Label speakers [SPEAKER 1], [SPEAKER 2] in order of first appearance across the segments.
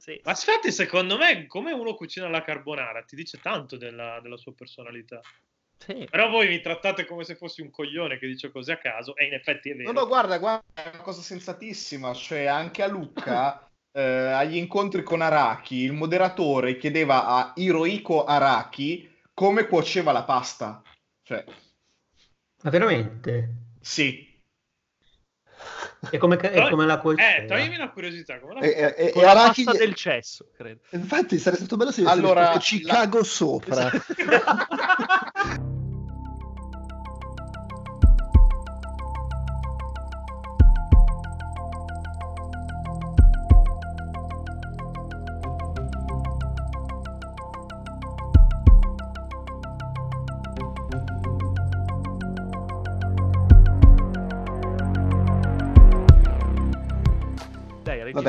[SPEAKER 1] Sì.
[SPEAKER 2] Ma infatti, secondo me, come uno cucina la carbonara, ti dice tanto della, della sua personalità.
[SPEAKER 1] Sì.
[SPEAKER 2] Però voi mi trattate come se fossi un coglione che dice cose a caso, e in effetti è vero.
[SPEAKER 3] No, no, guarda, guarda, è una cosa sensatissima. Cioè, anche a Lucca, eh, agli incontri con Araki, il moderatore chiedeva a Hirohiko Araki come cuoceva la pasta. Cioè,
[SPEAKER 4] Ma veramente?
[SPEAKER 3] sì.
[SPEAKER 4] E come,
[SPEAKER 2] Togli-
[SPEAKER 4] come la
[SPEAKER 2] Eh,
[SPEAKER 4] cuoceva?
[SPEAKER 2] toglimi una curiosità. Come la...
[SPEAKER 5] E, e- e
[SPEAKER 1] la
[SPEAKER 5] Araki
[SPEAKER 1] pasta
[SPEAKER 5] gli-
[SPEAKER 1] del cesso, credo.
[SPEAKER 5] Infatti sarebbe stato bello se
[SPEAKER 3] Allora,
[SPEAKER 5] allora, Chicago sopra.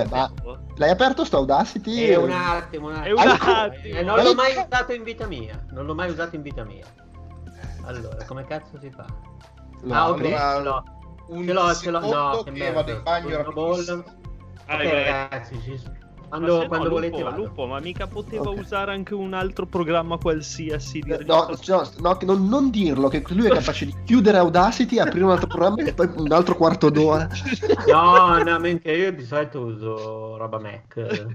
[SPEAKER 5] Vabbè, ma l'hai aperto sto Audacity?
[SPEAKER 4] È un attimo, un
[SPEAKER 1] È
[SPEAKER 4] attimo.
[SPEAKER 1] un attimo.
[SPEAKER 4] Eh, non l'ho mai usato in vita mia. Non l'ho mai usato in vita mia. Allora, come cazzo si fa?
[SPEAKER 5] No,
[SPEAKER 4] ah, ok,
[SPEAKER 3] allora,
[SPEAKER 4] ce l'ho.
[SPEAKER 3] Un
[SPEAKER 4] Ce l'ho, ce l'ho. No, che
[SPEAKER 3] che
[SPEAKER 4] merda.
[SPEAKER 3] vado in bagno rapidissimo.
[SPEAKER 2] Vai,
[SPEAKER 4] Ok, ragazzi, ci-
[SPEAKER 1] Ma
[SPEAKER 4] quando,
[SPEAKER 1] no,
[SPEAKER 4] quando
[SPEAKER 1] Lupo,
[SPEAKER 4] volete vado.
[SPEAKER 1] Lupo, ma mica poteva
[SPEAKER 5] Ok.
[SPEAKER 1] usare anche un altro programma qualsiasi di
[SPEAKER 5] No, no, no, non, non dirlo, che lui è capace di chiudere Audacity, aprire un altro programma e poi un altro quarto d'ora.
[SPEAKER 4] No, no, mentre io di solito uso roba Mac.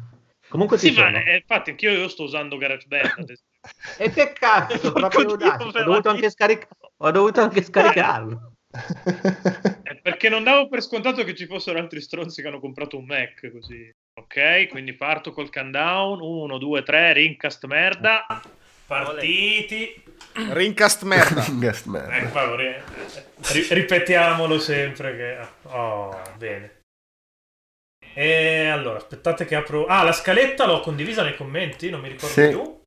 [SPEAKER 4] Comunque
[SPEAKER 2] Sì, ma eh, infatti anchio io sto usando GarageBand adesso.
[SPEAKER 4] E che cazzo, proprio Audacity. Ho dovuto anche, scaric- ho dovuto anche scaricarlo.
[SPEAKER 2] Eh, perché non davo per scontato che ci fossero altri stronzi che hanno comprato un Mac così. Ok, quindi parto col countdown. 1, 2, 3, Rincast merda. Partiti.
[SPEAKER 3] Rincast merda.
[SPEAKER 5] Ringast merda.
[SPEAKER 2] Ecco, qua, ri- ri- ripetiamolo sempre che... Oh, bene. E allora, aspettate che apro... Ah, la scaletta l'ho condivisa nei commenti, non mi ricordo
[SPEAKER 5] Sì.
[SPEAKER 2] più.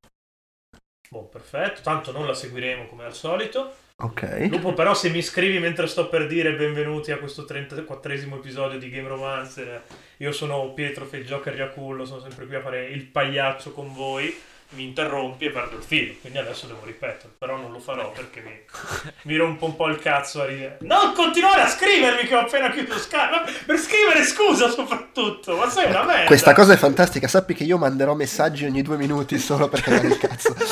[SPEAKER 2] Boh, perfetto, tanto non la seguiremo come al solito.
[SPEAKER 5] Ok.
[SPEAKER 2] Lupo, però, se mi scrivi mentre sto per dire benvenuti a questo 34esimo episodio di Game Romance, io sono Pietro Feggioca Riacullo, sono sempre qui a fare il pagliaccio con voi, mi interrompi e perdo il filo, quindi adesso devo ripetere, però non lo farò perché mi, mi rompo un po' il cazzo a ridere. Non continuare a scrivermi che ho appena chiuso Skype, per scrivere scusa soprattutto, ma sei una merda!
[SPEAKER 5] Questa cosa è fantastica, sappi che io manderò messaggi ogni due minuti solo per cagare il cazzo.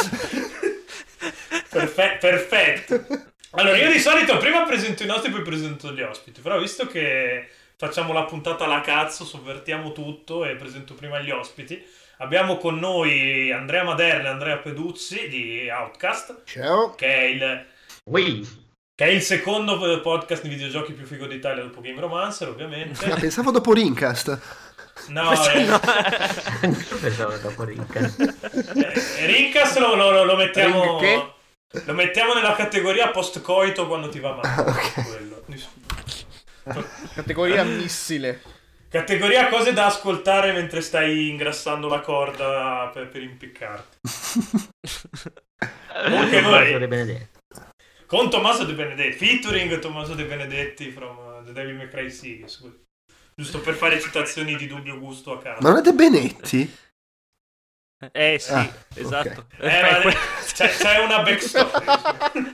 [SPEAKER 2] Perfe- perfetto. Allora, io di solito prima presento i nostri, poi presento gli ospiti. Però visto che facciamo la puntata alla cazzo, sovvertiamo tutto e presento prima gli ospiti. Abbiamo con noi Andrea Maderna e Andrea Peduzzi di Outcast,
[SPEAKER 5] Ciao.
[SPEAKER 2] che è il,
[SPEAKER 4] Ui.
[SPEAKER 2] che è il secondo podcast di videogiochi più figo d'Italia dopo Game Romancer,
[SPEAKER 5] Ah,
[SPEAKER 2] ovviamente.
[SPEAKER 5] pensavo dopo Rincast.
[SPEAKER 2] No, eh,
[SPEAKER 4] Pensavo dopo Rinca.
[SPEAKER 2] eh, Rincast lo, lo- lo mettiamo...
[SPEAKER 3] Ring che?
[SPEAKER 2] Lo mettiamo nella categoria post-coito quando ti va male.
[SPEAKER 5] ok.
[SPEAKER 2] quello.
[SPEAKER 3] Categoria missile.
[SPEAKER 2] Categoria cose da ascoltare mentre stai ingrassando la corda per, per impiccarti. Comunque
[SPEAKER 4] Tommaso
[SPEAKER 2] noi, con Tommaso De Benedetti, featuring Tommaso De Benedetti from uh, The Devil May Cry Series. Giusto per fare citazioni di dubbio gusto a caso.
[SPEAKER 5] Ma non è De Benetti?
[SPEAKER 1] Eh sì,
[SPEAKER 5] Ah,
[SPEAKER 1] esatto.
[SPEAKER 2] Eh,
[SPEAKER 1] Fai
[SPEAKER 2] ma- c'è, c'è una backstory.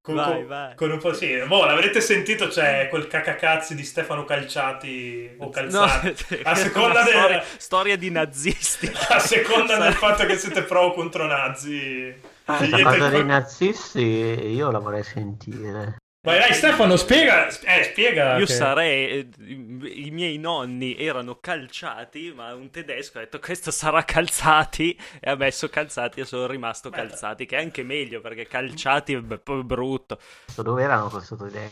[SPEAKER 2] con,
[SPEAKER 1] Vai,
[SPEAKER 2] con-
[SPEAKER 1] vai.
[SPEAKER 2] con un po' sì. Boh, l'avrete sentito, c'è quel cacacazzi di Stefano Calciati o
[SPEAKER 1] No,
[SPEAKER 2] Calzati. a
[SPEAKER 1] una
[SPEAKER 2] seconda del-
[SPEAKER 1] storia, storia di nazisti.
[SPEAKER 2] A seconda del fatto che siete pro o contro nazi.
[SPEAKER 4] Questa
[SPEAKER 2] Scegliete
[SPEAKER 4] cosa dei nazisti io la vorrei sentire.
[SPEAKER 2] Vai, dai, Stefano, spiega. Eh, spiega.
[SPEAKER 1] Io
[SPEAKER 2] che-
[SPEAKER 1] sarei. eh, I miei nonni erano calciati, ma un tedesco ha detto questo sarà calzati e ha messo calzati e sono rimasto
[SPEAKER 2] Beh,
[SPEAKER 1] calzati, che è anche meglio perché calciati è b- poi brutto.
[SPEAKER 4] Dove erano questo idea?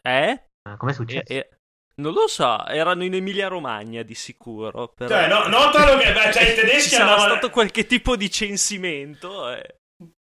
[SPEAKER 1] Eh?
[SPEAKER 4] Come è
[SPEAKER 1] E-
[SPEAKER 4] successo?
[SPEAKER 1] e- non lo so, erano in Emilia Romagna di sicuro. Però...
[SPEAKER 2] Cioè, no, notalo che beh, cioè, i
[SPEAKER 1] Ci
[SPEAKER 2] tedeschi
[SPEAKER 1] sarà
[SPEAKER 2] andavano.
[SPEAKER 1] stato qualche tipo di censimento. eh.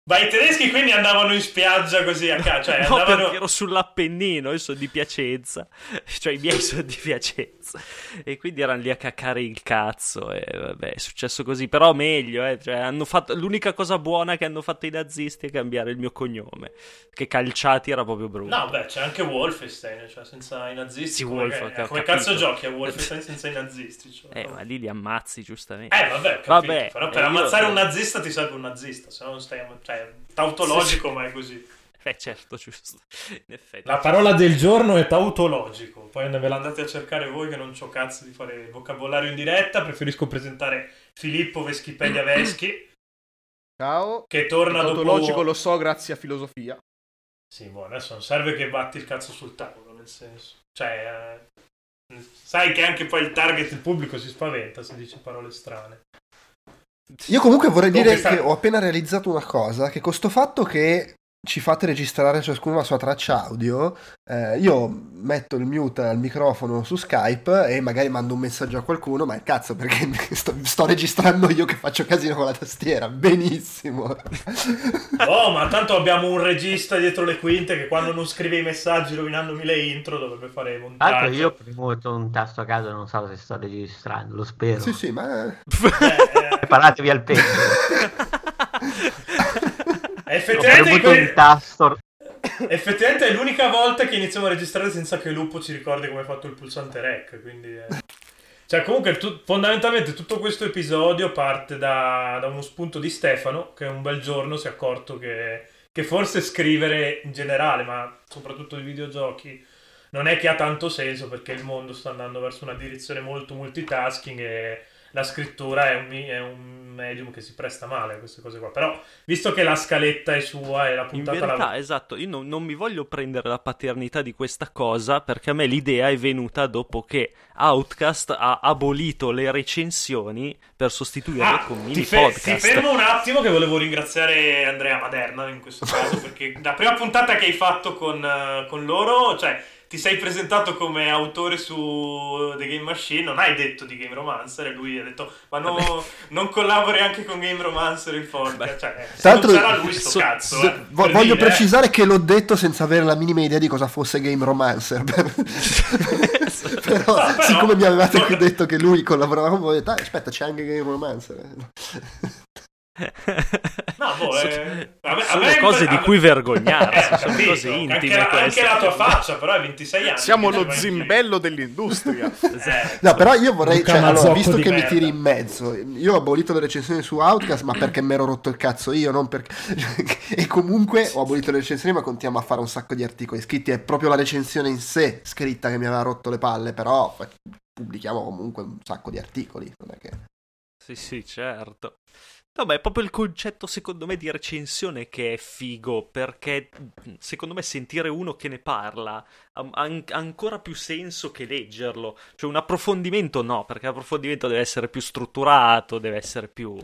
[SPEAKER 2] Ma i tedeschi quindi andavano in spiaggia così a caso. Cioè,
[SPEAKER 1] No,
[SPEAKER 2] andavano.
[SPEAKER 1] perché ero sull'Appennino, io sono di Piacenza, cioè i miei sono di Piacenza, e quindi erano lì a cacare il cazzo, e vabbè, è successo così, però meglio, eh, cioè, hanno fatto... l'unica cosa buona che hanno fatto i nazisti è cambiare il mio cognome, che calciati era proprio brutto.
[SPEAKER 2] No, beh, c'è anche Wolfenstein, cioè senza i nazisti.
[SPEAKER 1] Sì,
[SPEAKER 2] come,
[SPEAKER 1] Wolf,
[SPEAKER 2] che- come cazzo giochi a Wolfenstein senza i nazisti? Cioè,
[SPEAKER 1] Eh, ma lì li ammazzi giustamente.
[SPEAKER 2] Eh, vabbè, capito,
[SPEAKER 1] Vabbè,
[SPEAKER 2] però
[SPEAKER 1] eh,
[SPEAKER 2] per
[SPEAKER 1] io-
[SPEAKER 2] ammazzare un nazista ti serve un nazista, se no non stai... Cioè, tautologico, ma è così.
[SPEAKER 1] Beh, certo, giusto. In effetti.
[SPEAKER 2] La parola del giorno è tautologico. Poi ve la andate a cercare voi che non c'ho cazzo di fare il vocabolario in diretta. Preferisco presentare Filippo Veschipedia Veschi,
[SPEAKER 3] Ciao.
[SPEAKER 2] che torna
[SPEAKER 3] Il
[SPEAKER 2] dopo...
[SPEAKER 3] tautologico lo so grazie a filosofia.
[SPEAKER 2] Sì, boh, adesso non serve che batti il cazzo sul tavolo, nel senso. Cioè, eh, sai che anche poi il target, il pubblico si spaventa se dice parole strane.
[SPEAKER 5] Io comunque vorrei dire
[SPEAKER 2] sta-
[SPEAKER 5] che ho appena realizzato una cosa, che con sto fatto che ci fate registrare ciascuno la sua traccia audio, eh, io metto il mute al microfono su Skype e magari mando un messaggio a qualcuno, ma il cazzo perché sto, sto registrando io che faccio casino con la tastiera, benissimo.
[SPEAKER 2] Oh, ma tanto abbiamo un regista dietro le quinte che quando non scrive i messaggi rovinandomi le intro dovrebbe fare i
[SPEAKER 4] Tra
[SPEAKER 2] montaggi.
[SPEAKER 4] l'altro io ho premuto un tasto a caso, non so se sto registrando, lo spero.
[SPEAKER 5] sì, sì, ma...
[SPEAKER 2] Eh, eh,
[SPEAKER 4] Preparatevi al peggio.
[SPEAKER 2] Effettivamente,
[SPEAKER 4] tasto.
[SPEAKER 2] effettivamente è l'unica volta che iniziamo a registrare senza che Lupo ci ricordi come hai fatto il pulsante rec. Quindi, eh. Cioè, comunque, tu- fondamentalmente tutto questo episodio parte da, da uno spunto di Stefano, che un bel giorno si è accorto che, che forse scrivere in generale, ma soprattutto di videogiochi, non è che ha tanto senso perché il mondo sta andando verso una direzione molto multitasking e la scrittura è un, è un medium che si presta male a queste cose qua. Però, visto che la scaletta è sua e la
[SPEAKER 1] In
[SPEAKER 2] puntata
[SPEAKER 1] verità,
[SPEAKER 2] la...
[SPEAKER 1] esatto, io non, non mi voglio prendere la paternità di questa cosa perché a me l'idea è venuta dopo che Outcast ha abolito le recensioni per sostituirle
[SPEAKER 2] Ah,
[SPEAKER 1] con
[SPEAKER 2] ti,
[SPEAKER 1] mini
[SPEAKER 2] fe- ti
[SPEAKER 1] podcast.
[SPEAKER 2] fermo un attimo che volevo ringraziare Andrea Maderna in questo caso perché la prima puntata che hai fatto con, eh, con loro, cioè ti sei presentato come autore su The Game Machine, non hai detto di Game Romancer e lui ha detto ma no- non collabori anche con Game Romancer il podcast, cioè
[SPEAKER 5] Tra l'altro-
[SPEAKER 2] c'era lui sto
[SPEAKER 1] so-
[SPEAKER 2] cazzo.
[SPEAKER 5] S-
[SPEAKER 2] eh,
[SPEAKER 5] vo-
[SPEAKER 2] per
[SPEAKER 5] voglio
[SPEAKER 2] dire, eh.
[SPEAKER 5] precisare che l'ho detto senza avere la minima idea di cosa fosse Game Romancer. però,
[SPEAKER 2] No, però-
[SPEAKER 5] siccome mi avevate
[SPEAKER 2] no.
[SPEAKER 5] detto che lui collaborava con voi, ho detto, "Ah, aspetta, c'è anche Game Romancer.
[SPEAKER 2] No, boh, eh, a me- a
[SPEAKER 1] sono
[SPEAKER 2] me-
[SPEAKER 1] cose di cui vergognarsi,
[SPEAKER 2] Eh,
[SPEAKER 1] sono
[SPEAKER 2] capito.
[SPEAKER 1] cose intime
[SPEAKER 2] Anche la, anche la tua faccia, però hai 26 anni.
[SPEAKER 3] Siamo lo zimbello dell'industria.
[SPEAKER 2] Eh,
[SPEAKER 5] No, però io vorrei, cioè, allora, visto che mi
[SPEAKER 2] merda.
[SPEAKER 5] tiri in mezzo, io ho abolito le recensioni su Outcast, ma perché mi ero rotto il cazzo io, non perché... e comunque ho abolito le recensioni, ma continuiamo a fare un sacco di articoli scritti, è proprio la recensione in sé scritta che mi aveva rotto le palle, però pubblichiamo comunque un sacco di articoli, non è che...
[SPEAKER 1] Sì, sì, certo. No, ma è proprio il concetto, secondo me, di recensione che è figo, perché secondo me sentire uno che ne parla ha an- ancora più senso che leggerlo. Cioè un approfondimento no, perché l'approfondimento deve essere più strutturato, deve essere più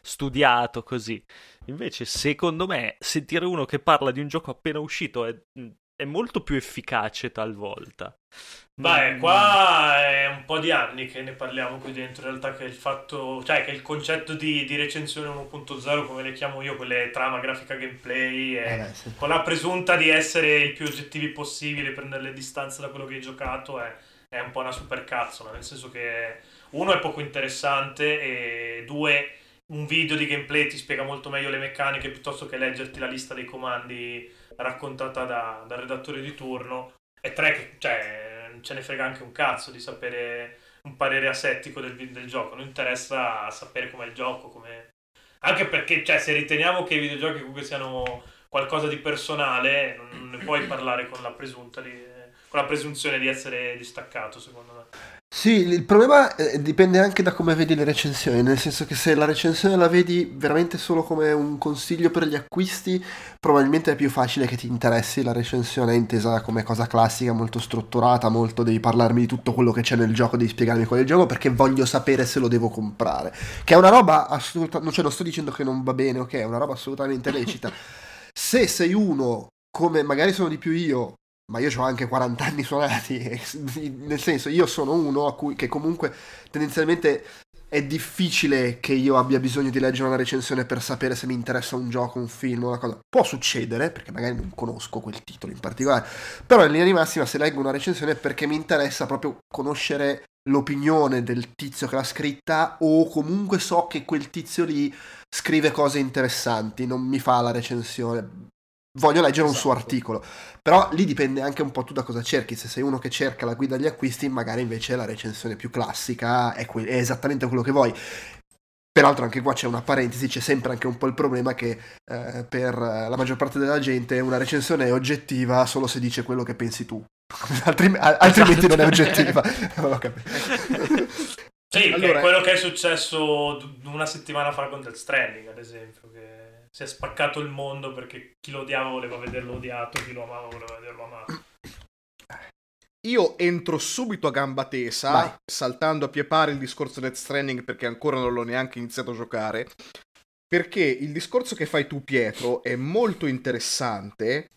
[SPEAKER 1] studiato, così. Invece, secondo me, sentire uno che parla di un gioco appena uscito è, è molto più efficace talvolta.
[SPEAKER 2] Beh,
[SPEAKER 1] Mm.
[SPEAKER 2] qua è un po' di anni che ne parliamo qui dentro, in realtà che il fatto, cioè che il concetto di, di recensione 1.0, come le chiamo io, quelle trama, grafica, gameplay, è-
[SPEAKER 5] Eh, sì.
[SPEAKER 2] con la presunta di essere il più oggettivi possibile, prendere le distanze da quello che hai giocato, è, è un po' una supercazzola, nel senso che uno è poco interessante e due un video di gameplay ti spiega molto meglio le meccaniche piuttosto che leggerti la lista dei comandi raccontata da- dal redattore di turno e tre che cioè ce ne frega anche un cazzo di sapere un parere asettico del, del gioco. Non interessa sapere com'è il gioco come... anche perché cioè, se riteniamo che i videogiochi comunque siano qualcosa di personale non non ne puoi parlare con la presunta di, con la presunzione di essere distaccato secondo me
[SPEAKER 5] Sì, il problema eh, dipende anche da come vedi le recensioni, nel senso che se la recensione la vedi veramente solo come un consiglio per gli acquisti, probabilmente è più facile che ti interessi la recensione è intesa come cosa classica, molto strutturata, molto devi parlarmi di tutto quello che c'è nel gioco, devi spiegarmi qual è il gioco perché voglio sapere se lo devo comprare, che è una roba assolutamente, cioè non sto dicendo che non va bene, ok, è una roba assolutamente lecita. Se sei uno, come magari sono di più io, ma io ho anche 40 anni suonati, nel senso io sono uno a cui che comunque tendenzialmente è difficile che io abbia bisogno di leggere una recensione per sapere se mi interessa un gioco, un film, una cosa. Può succedere, perché magari non conosco quel titolo in particolare, però in linea di massima se leggo una recensione è perché mi interessa proprio conoscere l'opinione del tizio che l'ha scritta o comunque so che quel tizio lì scrive cose interessanti, non mi fa la recensione. Voglio leggere un suo
[SPEAKER 2] Esatto.
[SPEAKER 5] articolo. Però lì dipende anche un po' tu da cosa cerchi. Se sei uno che cerca la guida agli acquisti, magari invece la recensione più classica è, que- è esattamente quello che vuoi. Peraltro anche qua c'è una parentesi, c'è sempre anche un po' il problema che eh, per la maggior parte della gente una recensione è oggettiva solo se dice quello che pensi tu. Altrim- altrimenti non è oggettiva. Non ho capito.
[SPEAKER 2] Sì, che
[SPEAKER 3] Allora-
[SPEAKER 2] è quello che è successo d- una settimana fa con Death Stranding, ad esempio, che si è spaccato il mondo perché chi lo odiava voleva vederlo odiato, chi lo amava voleva vederlo amato.
[SPEAKER 3] Io entro subito a gamba tesa,
[SPEAKER 5] Vai.
[SPEAKER 3] saltando a pie pari il discorso Death Stranding perché ancora non l'ho neanche iniziato a giocare. Perché il discorso che fai tu, Pietro, è molto interessante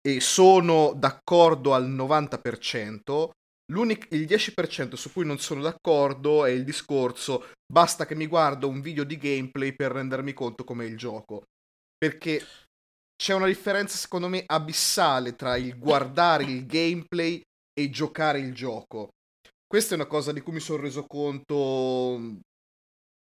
[SPEAKER 3] e sono d'accordo al 90%. L'unic- il 10% su cui non sono d'accordo è il discorso basta che mi guardo un video di gameplay per rendermi conto com'è il gioco. Perché c'è una differenza secondo me abissale tra il guardare il gameplay e giocare il gioco. Questa è una cosa di cui mi sono reso conto mh,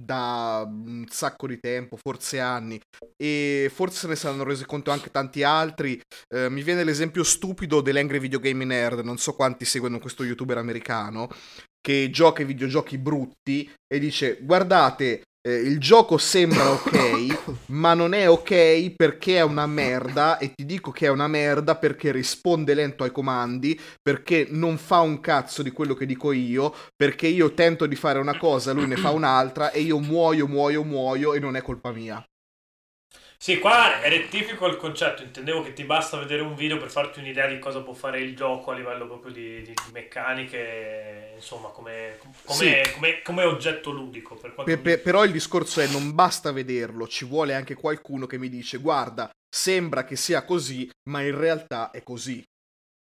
[SPEAKER 3] da un sacco di tempo, forse anni, e forse se ne saranno resi conto anche tanti altri. Eh, mi viene l'esempio stupido dell'Angry Video Game Nerd, non so quanti seguono questo youtuber americano, che gioca ai videogiochi brutti e dice guardate, eh, il gioco sembra ok, ma non è ok perché è una merda e ti dico che è una merda perché risponde lento ai comandi, perché non fa un cazzo di quello che dico io, perché io tento di fare una cosa, lui ne fa un'altra e io muoio, muoio, muoio e non è colpa mia.
[SPEAKER 2] Sì, qua rettifico il concetto, intendevo che ti basta vedere un video per farti un'idea di cosa può fare il gioco a livello proprio di, di- di meccaniche, insomma, come, come,
[SPEAKER 3] Sì.
[SPEAKER 2] come- come oggetto ludico. Per quanto
[SPEAKER 3] Pe-
[SPEAKER 2] mi-
[SPEAKER 3] pe- però il discorso è non basta vederlo, ci vuole anche qualcuno che mi dice guarda, sembra che sia così, ma in realtà è così.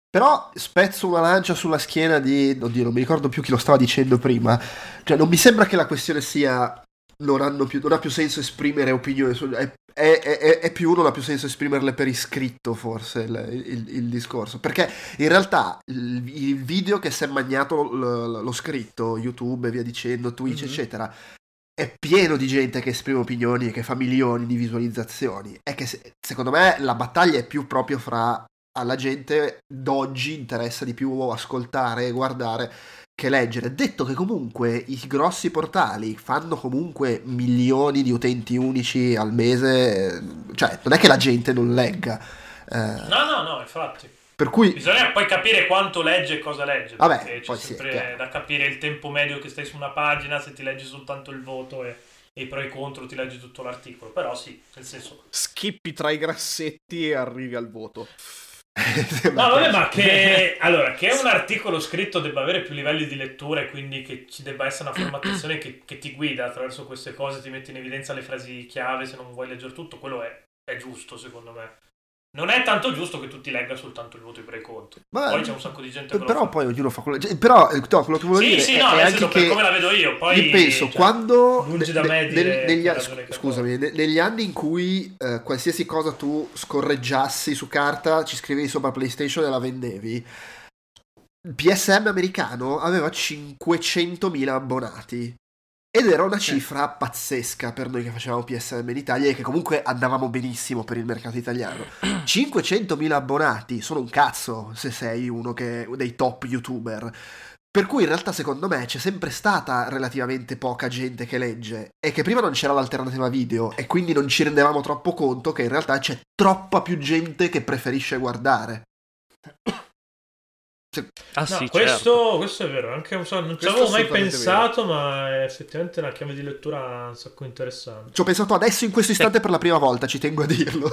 [SPEAKER 5] Però spezzo una lancia sulla schiena di... Oddio, non mi ricordo più chi lo stava dicendo prima. Cioè, non mi sembra che la questione sia... Non, hanno più, non ha più senso esprimere opinioni. su- È, è- è- è più, non ha più senso esprimerle per iscritto, forse, il, il- il discorso. Perché in realtà il, il video che si è magnato lo, scritto, YouTube e via dicendo, Twitch,
[SPEAKER 3] Mhm.
[SPEAKER 5] eccetera, è pieno di gente che esprime opinioni e che fa milioni di visualizzazioni. È che se- secondo me la battaglia è più proprio fra alla gente d'oggi interessa di più ascoltare e guardare che leggere. Detto che comunque i grossi portali fanno comunque milioni di utenti unici al mese, cioè non è che la gente non legga. eh,
[SPEAKER 2] No, no, no, infatti.
[SPEAKER 5] per cui
[SPEAKER 2] Bisogna poi capire quanto legge e cosa legge.
[SPEAKER 5] Vabbè,
[SPEAKER 2] perché c'è sempre da capire il tempo medio che stai su una pagina, se ti leggi soltanto il voto e, e i pro e i contro ti leggi tutto l'articolo. Però sì, nel senso...
[SPEAKER 3] Schippi tra i grassetti e arrivi al voto.
[SPEAKER 2] No, vabbè, ma che, allora, che un articolo scritto debba avere più livelli di lettura e quindi che ci debba essere una formattazione che, che ti guida attraverso queste cose, ti mette in evidenza le frasi chiave se non vuoi leggere tutto, quello è, è giusto secondo me. Non è tanto giusto che tu ti legga soltanto il voto contro.
[SPEAKER 5] Ma-
[SPEAKER 2] Poi c'è un sacco di gente che lo
[SPEAKER 5] però
[SPEAKER 2] fa.
[SPEAKER 5] poi ognuno fa quello cioè, però eh, no, quello che volevo
[SPEAKER 2] Sì,
[SPEAKER 5] dire
[SPEAKER 2] sì,
[SPEAKER 5] è,
[SPEAKER 2] no,
[SPEAKER 5] è anche che
[SPEAKER 2] come la vedo io, poi...
[SPEAKER 5] io penso
[SPEAKER 2] cioè,
[SPEAKER 5] quando
[SPEAKER 2] lungi da me dire
[SPEAKER 5] negli,
[SPEAKER 2] che che
[SPEAKER 5] scusami ne- negli anni in cui eh, qualsiasi cosa tu scorreggiassi su carta ci scrivevi sopra PlayStation e la vendevi PSM americano aveva 500.000 abbonati ed era una cifra pazzesca per noi che facevamo PSM in Italia e che comunque andavamo benissimo per il mercato italiano. 500.000 abbonati sono un cazzo se sei uno che, dei top youtuber. Per cui in realtà secondo me c'è sempre stata relativamente poca gente che legge e che prima non c'era l'alternativa video e quindi non ci rendevamo troppo conto che in realtà c'è troppa più gente che preferisce guardare.
[SPEAKER 1] Ah
[SPEAKER 2] No,
[SPEAKER 1] sì,
[SPEAKER 2] questo,
[SPEAKER 1] certo.
[SPEAKER 2] questo è vero, anche, non so, non ci avevo mai pensato, ma è effettivamente una chiave di lettura un sacco interessante.
[SPEAKER 5] Ci ho pensato adesso in questo istante per la prima volta, ci tengo a dirlo.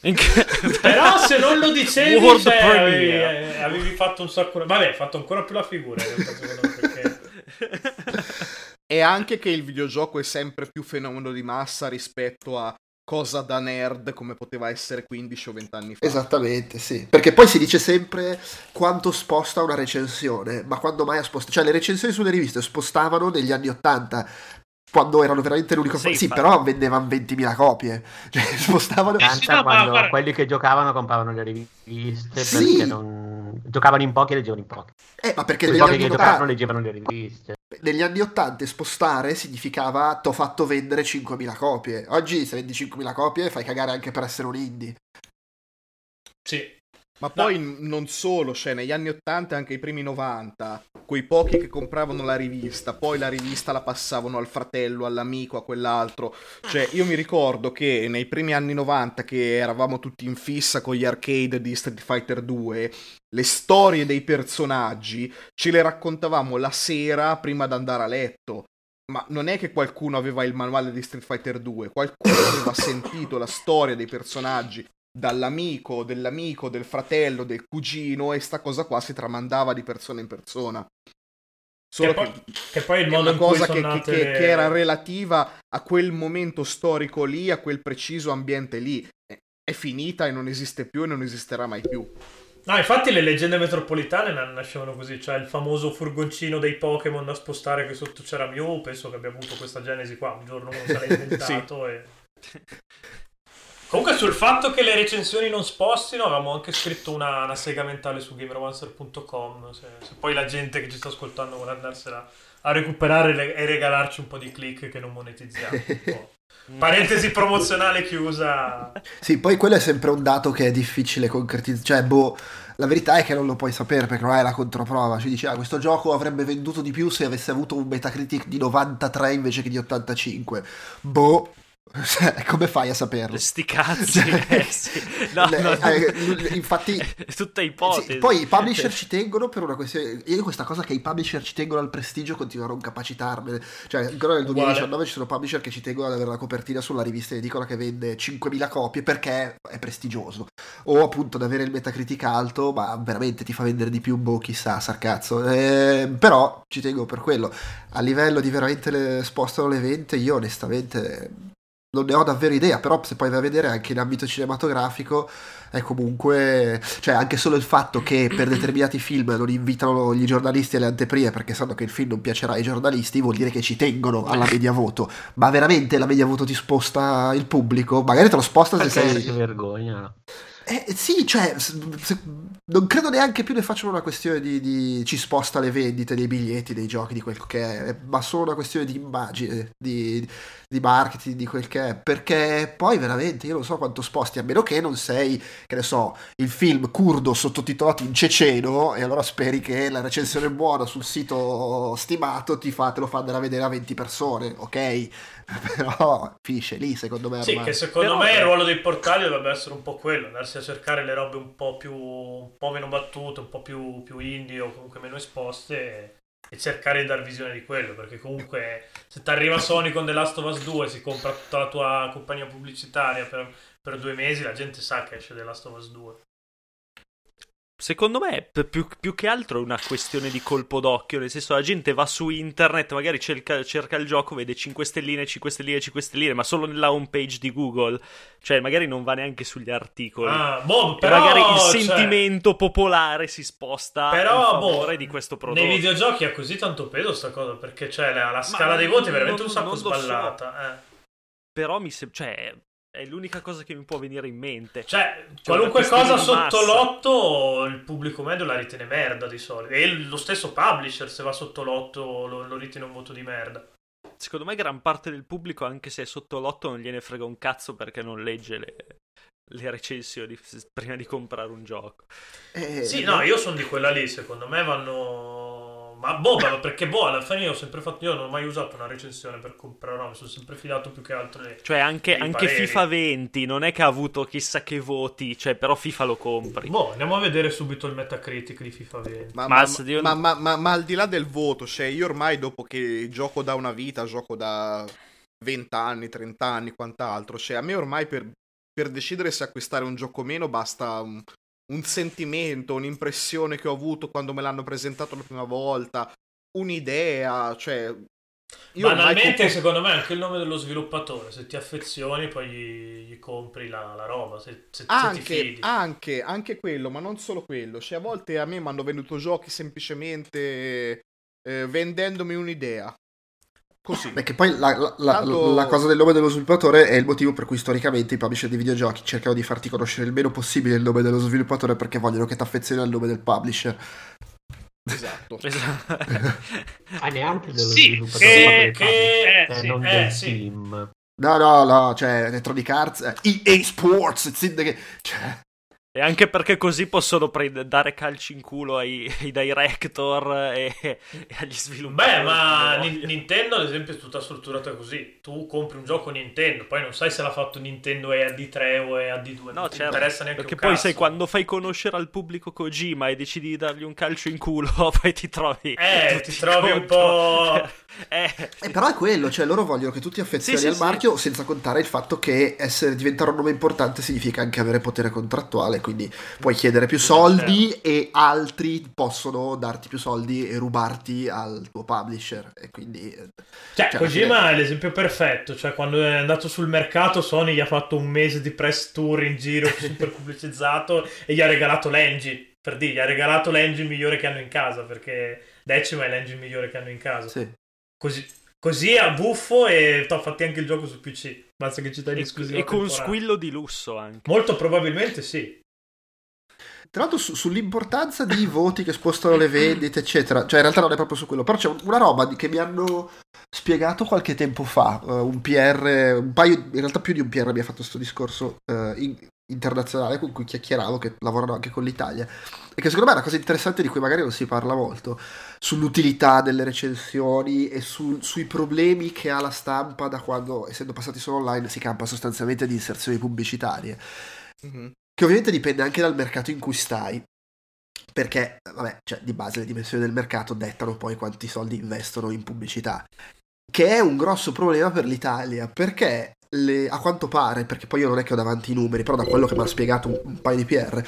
[SPEAKER 1] Che-
[SPEAKER 2] Però se non lo dicevi, cioè, avevi, eh, avevi fatto un sacco... Vabbè, hai fatto ancora più la figura, perché...
[SPEAKER 3] E anche che il videogioco è sempre più fenomeno di massa rispetto a cosa da nerd come poteva essere 15 o 20 anni fa.
[SPEAKER 5] Esattamente, sì. Perché poi si dice sempre quanto sposta una recensione, ma quando mai ha spostato? Cioè le recensioni sulle riviste spostavano negli anni 80, quando erano veramente l'unico...
[SPEAKER 1] Sì,
[SPEAKER 5] Sì, però vendevano 20.000 copie. Cioè spostavano...
[SPEAKER 6] Sì, no,
[SPEAKER 4] quando
[SPEAKER 6] guarda-
[SPEAKER 4] quelli che giocavano compravano le riviste
[SPEAKER 5] Sì.
[SPEAKER 4] perché non... giocavano in pochi e leggevano in pochi.
[SPEAKER 5] Eh, ma perché
[SPEAKER 4] I
[SPEAKER 5] negli
[SPEAKER 4] giochi
[SPEAKER 5] anni,
[SPEAKER 4] che giocavano
[SPEAKER 5] 80,
[SPEAKER 4] leggevano le riviste.
[SPEAKER 5] negli anni 80 spostare significava t'ho fatto vendere 5.000 copie. Oggi se vendi 5.000 copie fai cagare anche per essere un indie.
[SPEAKER 2] Sì.
[SPEAKER 3] Ma poi non solo, cioè negli anni 80 e anche i primi 90, quei pochi che compravano la rivista, poi la rivista la passavano al fratello, all'amico, a quell'altro. Cioè io mi ricordo che nei primi anni 90 che eravamo tutti in fissa con gli arcade di Street Fighter 2, le storie dei personaggi ce le raccontavamo la sera prima di andare a letto. Ma non è che qualcuno aveva il manuale di Street Fighter 2, qualcuno aveva sentito la storia dei personaggi dall'amico, dell'amico, del fratello, del cugino e sta cosa qua si tramandava di persona in persona. Solo
[SPEAKER 2] Che poi, che poi il
[SPEAKER 3] è
[SPEAKER 2] modo
[SPEAKER 3] una
[SPEAKER 2] in cui
[SPEAKER 3] cosa che,
[SPEAKER 2] nate
[SPEAKER 3] che- che era relativa a quel momento storico lì, a quel preciso ambiente lì. È- È finita e non esiste più e non esisterà mai più.
[SPEAKER 2] No, infatti le leggende metropolitane na- nascevano così, cioè il famoso furgoncino dei Pokémon da spostare che sotto c'era Mew, penso che abbia avuto questa genesi qua, un giorno se l'ha inventato e... Comunque sul fatto che le recensioni non spostino avevamo anche scritto una, una sega mentale su gameromancer.com, se, se poi la gente che ci sta ascoltando vuole andarsela a recuperare le- e regalarci un po' di click che non monetizziamo. Parentesi promozionale chiusa.
[SPEAKER 5] Sì, poi quello è sempre un dato che è difficile concretizzare. Cioè, boh, la verità è che non lo puoi sapere perché non hai la controprova. Ci dici, ah, questo gioco avrebbe venduto di più se avesse avuto un Metacritic di 93 invece che di 85. Boh, come fai a saperlo?
[SPEAKER 1] Sti cazzi,
[SPEAKER 5] Cioè,
[SPEAKER 1] eh, sì. No,
[SPEAKER 5] le-
[SPEAKER 1] no,
[SPEAKER 5] eh, infatti-
[SPEAKER 1] è tutta
[SPEAKER 5] Sì,
[SPEAKER 1] ipotesi.
[SPEAKER 5] poi i publisher ci tengono per una questione. Io questa cosa che i publisher ci tengono al prestigio continuo a non capacitarmene. Cioè, ancora nel 2019 ci sono publisher che ci tengono ad avere la copertina sulla rivista edicola che vende 5.000 copie perché è prestigioso. O appunto ad avere il Metacritic alto, ma veramente ti fa vendere di più, boh, chissà, sarcazzo. Eh, però ci tengo per quello. A livello di veramente le, spostano le vente, io onestamente non ne ho davvero idea, però se poi vai a vedere anche in ambito cinematografico è comunque, cioè anche solo il fatto che per determinati film non invitano gli giornalisti alle anteprime perché sanno che il film non piacerà ai giornalisti, vuol dire che ci tengono alla media voto. Ma veramente la media voto ti sposta il pubblico? Magari te lo sposta se sei...
[SPEAKER 4] si vergogna.
[SPEAKER 5] Eh, sì, cioè, se- non credo neanche più ne facciano una questione di, di- ci sposta le vendite dei biglietti, dei giochi, di quel che è, ma solo una questione di immagine, di, di marketing, di quel che è, perché poi veramente io non so quanto sposti, a meno che non sei, che ne so, il film curdo sottotitolato in ceceno e allora speri che la recensione buona sul sito stimato ti fa, te lo fa andare a vedere a 20 persone, ok? Però finisce lì secondo me
[SPEAKER 2] Sì,
[SPEAKER 5] ormai.
[SPEAKER 2] che secondo
[SPEAKER 1] Però-
[SPEAKER 2] me il ruolo dei portali dovrebbe essere un po' quello, andarsi a cercare le robe un po' più un po' meno battute, un po' più, più indie o comunque meno esposte e, e cercare di dar visione di quello, perché comunque se ti arriva Sony con The Last of Us 2 si compra tutta la tua compagnia pubblicitaria per, per due mesi, la gente sa che esce The Last of Us 2.
[SPEAKER 1] Secondo me più, più che altro è una questione di colpo d'occhio, nel senso la gente va su internet, magari cerca, cerca il gioco, vede 5 stelline, 5 stelline, 5 stelline, ma solo nella homepage di Google, cioè magari non va neanche sugli articoli.
[SPEAKER 2] Ah, boh, però
[SPEAKER 1] magari il
[SPEAKER 2] cioè,
[SPEAKER 1] sentimento popolare si sposta
[SPEAKER 2] Però,
[SPEAKER 1] in favore
[SPEAKER 2] boh,
[SPEAKER 1] di questo prodotto.
[SPEAKER 2] Nei videogiochi ha così tanto peso sta cosa, perché c'è la, la scala
[SPEAKER 1] Ma
[SPEAKER 2] dei voti è
[SPEAKER 1] non-
[SPEAKER 2] veramente un
[SPEAKER 1] non-
[SPEAKER 2] sacco
[SPEAKER 1] non lo so.
[SPEAKER 2] sballata. eh.
[SPEAKER 1] Però mi sembra, cioè, è l'unica cosa che mi può venire in mente.
[SPEAKER 2] Cioè,
[SPEAKER 1] Cioè,
[SPEAKER 2] qualunque cosa sotto l'otto il pubblico medio la ritiene merda di solito. E lo stesso publisher se va sotto l'otto lo, lo ritiene un voto di merda.
[SPEAKER 1] Secondo me gran parte del pubblico, anche se è sotto l'otto, non gliene frega un cazzo perché non legge le, le recensioni prima di comprare un gioco.
[SPEAKER 5] Eh,
[SPEAKER 2] Sì, no, io sono di quella lì, secondo me vanno... Ma boh, ma perché boh, alla fine io ho sempre fatto... Io non ho mai usato una recensione per comprare, no, mi sono sempre fidato più che altro di...
[SPEAKER 1] Cioè, anche, anche. FIFA 20 non è che ha avuto chissà che voti, cioè, però FIFA lo compri.
[SPEAKER 2] Boh, andiamo a vedere subito il Metacritic di FIFA 20.
[SPEAKER 3] Ma,
[SPEAKER 1] Ma io-
[SPEAKER 3] ma- ma- ma- ma al di là del voto, cioè io ormai dopo che gioco da una vita, gioco da 20 anni, 30 anni, quant'altro, cioè a me ormai per, per decidere se acquistare un gioco o meno basta un, un sentimento, un'impressione che ho avuto quando me l'hanno presentato la prima volta, un'idea, cioè... Io
[SPEAKER 2] Banalmente,
[SPEAKER 3] con-
[SPEAKER 2] secondo me, anche il nome dello sviluppatore. Se ti affezioni, poi gli, gli compri la, la roba. Se, se- se ti
[SPEAKER 3] Anche,
[SPEAKER 2] fidi.
[SPEAKER 3] anche, anche quello, ma non solo quello. Cioè, a volte a me mi hanno venduto giochi semplicemente eh, vendendomi un'idea. Così.
[SPEAKER 5] Perché poi la, la- la-
[SPEAKER 3] Tanto-
[SPEAKER 5] la cosa del nome dello sviluppatore è il motivo per cui storicamente i publisher di videogiochi cercano di farti conoscere il meno possibile il nome dello sviluppatore perché vogliono che ti affezioni al nome del publisher.
[SPEAKER 3] Esatto.
[SPEAKER 1] Esatto.
[SPEAKER 4] Ah, neanche dello
[SPEAKER 6] Sì,
[SPEAKER 4] sviluppatore
[SPEAKER 2] che-
[SPEAKER 4] proprio del
[SPEAKER 2] che-
[SPEAKER 4] publisher,
[SPEAKER 2] eh, sì,
[SPEAKER 4] non
[SPEAKER 2] eh,
[SPEAKER 4] del
[SPEAKER 2] sì.
[SPEAKER 4] team.
[SPEAKER 5] No, no, no, cioè Electronic Arts, eh, EA Sports, it's in the game. Cioè,
[SPEAKER 1] E anche perché così possono pre- dare calci in culo ai, ai director e, e, agli sviluppatori.
[SPEAKER 2] Beh, ma Ni- Nintendo, ad esempio, è tutta strutturata così. Tu compri un gioco Nintendo, poi non sai se l'ha fatto Nintendo e AD3 o è AD2.
[SPEAKER 1] No,
[SPEAKER 2] non
[SPEAKER 1] certo,
[SPEAKER 2] interessa neanche
[SPEAKER 1] perché
[SPEAKER 2] un
[SPEAKER 1] poi
[SPEAKER 2] cazzo.
[SPEAKER 1] sai quando fai conoscere al pubblico Kojima e decidi di dargli un calcio in culo, poi ti trovi
[SPEAKER 2] Eh, ti trovi un
[SPEAKER 1] contro.
[SPEAKER 2] po'-
[SPEAKER 1] eh,
[SPEAKER 5] Eh, però è quello, cioè loro vogliono che tu ti affezioni
[SPEAKER 1] Sì, sì,
[SPEAKER 5] al
[SPEAKER 1] sì.
[SPEAKER 5] marchio senza contare il fatto che essere, diventare un nome importante significa anche avere potere contrattuale, quindi puoi chiedere più soldi e altri possono darti più soldi e rubarti al tuo publisher e quindi... eh,
[SPEAKER 2] Cioè,
[SPEAKER 5] Cioè,
[SPEAKER 2] Kojima
[SPEAKER 5] alla
[SPEAKER 2] è l'esempio perfetto. Cioè, quando è andato sul mercato, Sony gli ha fatto un mese di press tour in giro super pubblicizzato e gli ha regalato l'engine. Per dire, gli ha regalato l'engine migliore che hanno in casa. Perché Decima è l'engine migliore che hanno in casa.
[SPEAKER 5] sì.
[SPEAKER 2] Così, così a buffo e t'ho fatti anche il gioco su PC. Basta che ci dai
[SPEAKER 1] e,
[SPEAKER 2] l'esclusiva.
[SPEAKER 1] e con
[SPEAKER 2] temporanea.
[SPEAKER 1] squillo di lusso anche.
[SPEAKER 2] Molto probabilmente sì.
[SPEAKER 5] Tra l'altro su- sull'importanza di voti che spostano le vendite, eccetera, cioè in realtà non è proprio su quello, però c'è un- una roba che mi hanno spiegato qualche tempo fa, eh, un PR, un paio, in realtà più di un PR mi ha fatto questo discorso eh, in- internazionale con cui chiacchieravo, che lavorano anche con l'Italia, e che secondo me è una cosa interessante di cui magari non si parla molto, sull'utilità delle recensioni e sul- sui problemi che ha la stampa da quando, essendo passati solo online, si campa sostanzialmente di inserzioni pubblicitarie
[SPEAKER 3] Mhm.
[SPEAKER 5] Che ovviamente dipende anche dal mercato in cui stai. Perché, vabbè, cioè, di base le dimensioni del mercato dettano poi quanti soldi investono in pubblicità. Che è un grosso problema per l'Italia, perché le- a quanto pare, perché poi io non è che ho davanti i numeri, però da quello che mi ha spiegato un, un paio di PR,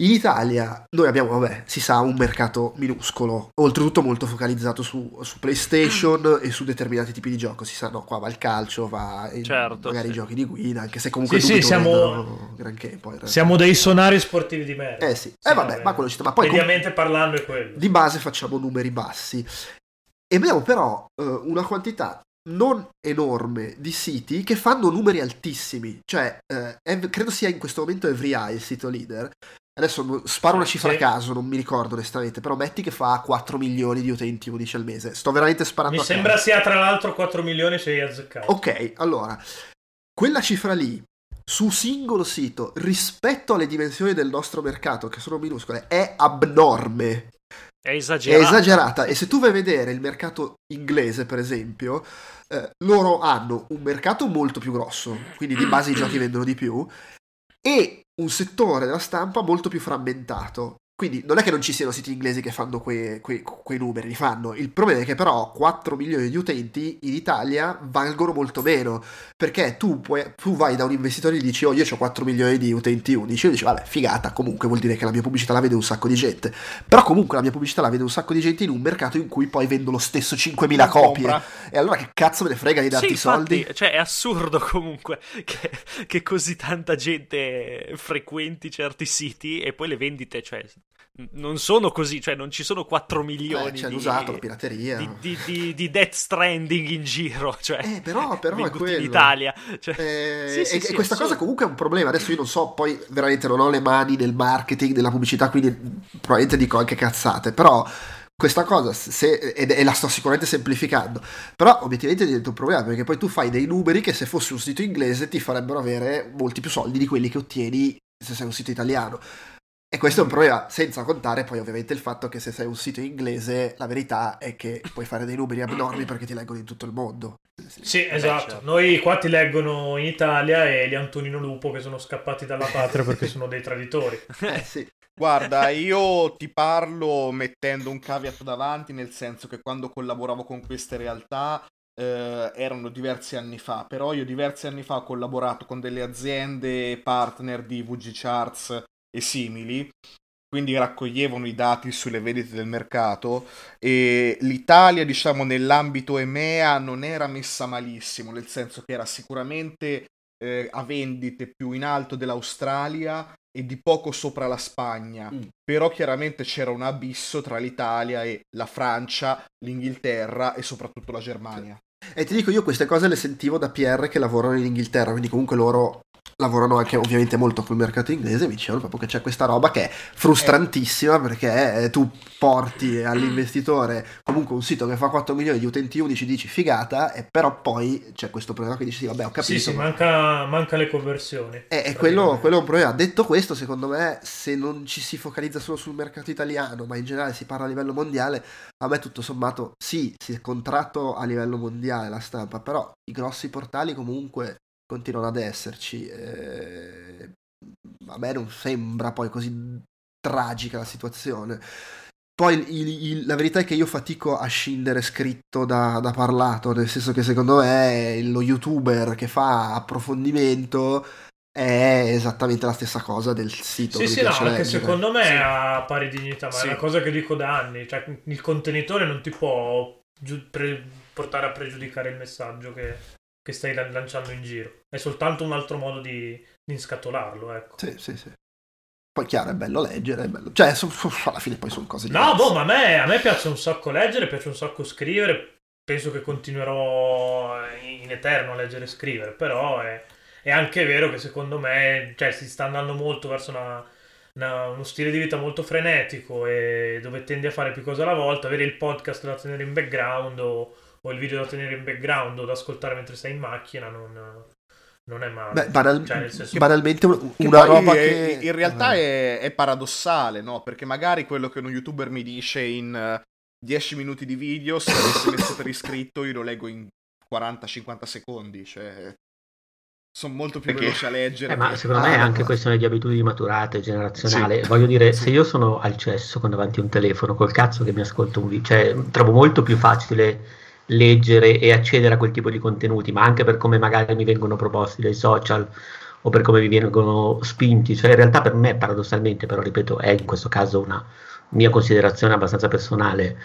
[SPEAKER 5] in Italia noi abbiamo, vabbè, si sa, un mercato minuscolo, oltretutto molto focalizzato su, su PlayStation e su determinati tipi di gioco. Si sa, no, qua va il calcio, va i-
[SPEAKER 1] Certo,
[SPEAKER 5] magari
[SPEAKER 1] sì.
[SPEAKER 5] i giochi di guida, anche se comunque
[SPEAKER 2] Sì, sì, siamo-
[SPEAKER 5] granché poi.
[SPEAKER 2] Siamo dei sonari sportivi di merda.
[SPEAKER 5] Eh sì, eh vabbè, ma quello ci sta. Ma poi com-
[SPEAKER 2] Mediamente parlando è quello.
[SPEAKER 5] di base facciamo numeri bassi. E abbiamo però eh, una quantità non enorme di siti che fanno numeri altissimi. Cioè, eh, Ev- credo sia in questo momento EveryEye il sito leader. Adesso sparo una cifra
[SPEAKER 2] Sì.
[SPEAKER 5] a caso, non mi ricordo onestamente, però metti che fa 4 milioni di utenti unici al mese. Sto veramente sparando
[SPEAKER 2] Mi
[SPEAKER 5] a caso.
[SPEAKER 2] sembra sia tra l'altro 4 milioni se hai azzeccato.
[SPEAKER 5] Ok, allora, quella cifra lì su singolo sito rispetto alle dimensioni del nostro mercato, che sono minuscole, è abnorme.
[SPEAKER 1] È
[SPEAKER 5] È
[SPEAKER 1] esagerato.
[SPEAKER 5] esagerata. E se tu vai a vedere il mercato inglese, per esempio, eh, loro hanno un mercato molto più grosso, quindi di base i giochi vendono di più, e un settore della stampa molto più frammentato. Quindi non è che non ci siano siti inglesi che fanno que- que- quei numeri, li fanno. Il problema è che però 4 milioni di utenti in Italia valgono molto meno, perché tu, puoi- tu vai da un investitore e gli dici oh io ho 4 milioni di utenti unici, e dice vabbè figata, comunque vuol dire che la mia pubblicità la vede un sacco di gente. Però comunque la mia pubblicità la vede un sacco di gente in un mercato in cui poi vendo lo stesso 5.000
[SPEAKER 3] Non
[SPEAKER 5] copie.
[SPEAKER 3] compra.
[SPEAKER 5] E allora che cazzo me ne frega di darti
[SPEAKER 1] Sì,
[SPEAKER 5] i soldi?
[SPEAKER 1] infatti, cioè è assurdo comunque che, che così tanta gente frequenti certi siti e poi le vendite, cioè, non sono così, cioè non ci sono 4 milioni
[SPEAKER 5] Eh, c'è
[SPEAKER 1] di,
[SPEAKER 5] l'usato, la pirateria.
[SPEAKER 1] di, di, di, Death Stranding in giro, cioè,
[SPEAKER 5] Eh, però, però è quello.
[SPEAKER 1] in Italia. Cioè,
[SPEAKER 5] Eh,
[SPEAKER 1] sì, sì,
[SPEAKER 5] e,
[SPEAKER 1] sì,
[SPEAKER 5] e questa cosa comunque è un problema. Adesso io non so, poi veramente non ho le mani nel marketing, nella pubblicità, quindi probabilmente dico anche cazzate. Però questa cosa, se, ed- e la sto sicuramente semplificando, però obiettivamente diventa un problema perché poi tu fai dei numeri che se fosse un sito inglese ti farebbero avere molti più soldi di quelli che ottieni se sei un sito italiano. E questo è un problema, senza contare poi ovviamente il fatto che se sei un sito inglese la verità è che puoi fare dei numeri abnormi perché ti leggono in tutto il mondo.
[SPEAKER 2] Sì,
[SPEAKER 1] Beh,
[SPEAKER 2] esatto.
[SPEAKER 1] certo.
[SPEAKER 2] Noi qua ti leggono in Italia e gli Antonino Lupo che sono scappati dalla patria perché sono dei traditori.
[SPEAKER 5] Eh sì.
[SPEAKER 3] Guarda, io ti parlo mettendo un caveat davanti, nel senso che quando collaboravo con queste realtà eh, erano diversi anni fa, però io diversi anni fa ho collaborato con delle aziende partner di VG Charts e simili, quindi raccoglievano i dati sulle vendite del mercato e l'Italia, diciamo, nell'ambito EMEA non era messa malissimo, nel senso che era sicuramente eh, a vendite più in alto dell'Australia e di poco sopra la Spagna,
[SPEAKER 5] Mm.
[SPEAKER 3] però chiaramente c'era un abisso tra l'Italia e la Francia, l'Inghilterra e soprattutto la Germania.
[SPEAKER 5] E ti dico, io queste cose le sentivo da PR che lavorano in Inghilterra, quindi comunque loro lavorano anche ovviamente molto col mercato inglese, mi dicevano proprio che c'è questa roba che è frustrantissima perché eh, tu porti all'investitore comunque un sito che fa 4 milioni di utenti unici, dici figata, e però poi c'è questo problema che dici sì, vabbè ho capito.
[SPEAKER 2] Sì, sì, manca, manca le conversioni.
[SPEAKER 5] E, e quello, quello, è un problema. Detto questo, secondo me, se non ci si focalizza solo sul mercato italiano, ma in generale si parla a livello mondiale, a me tutto sommato sì, si è contratto a livello mondiale la stampa, però i grossi portali comunque continuano ad esserci. Eh, a me non sembra poi così tragica la situazione. Poi il, il, la verità è che io fatico a scindere scritto da, da, parlato, nel senso che secondo me lo youtuber che fa approfondimento è esattamente la stessa cosa del sito.
[SPEAKER 2] Sì, sì, no, anche secondo me sì. ha pari dignità, ma sì. è una cosa che dico da anni. Cioè, il contenitore non ti può giu- pre- portare a pregiudicare il messaggio che, che stai lanciando in giro. È soltanto un altro modo di, di inscatolarlo, ecco.
[SPEAKER 5] Sì, sì, sì. Poi chiaro, è bello leggere, è bello... Cioè, so, alla fine poi sono cose
[SPEAKER 2] diverse. No, boh, ma a me, a me piace un sacco leggere, piace un sacco scrivere. Penso che continuerò in eterno a leggere e scrivere, però è, è anche vero che secondo me cioè, si sta andando molto verso una, una, uno stile di vita molto frenetico e dove tendi a fare più cose alla volta, avere il podcast da tenere in background o o il video da tenere in background o da ascoltare mentre sei in macchina non, non è male.
[SPEAKER 5] Beh, banal- cioè, senso... banalmente una roba che...
[SPEAKER 3] In realtà è, è, paradossale, no? Perché magari quello che uno youtuber mi dice in 10 minuti di video, se avessi messo per iscritto, io lo leggo in 40-50 secondi. Cioè, sono molto più Perché? veloce a leggere.
[SPEAKER 4] Eh, ma secondo ah, me è anche questione di abitudini maturate, generazionale. Sì. Voglio dire, sì. se io sono al cesso con davanti a un telefono, col cazzo che mi ascolto un video, cioè trovo molto più facile leggere e accedere a quel tipo di contenuti, ma anche per come magari mi vengono proposti dai social o per come mi vengono spinti. Cioè, in realtà per me, paradossalmente, però ripeto, è in questo caso una mia considerazione abbastanza personale,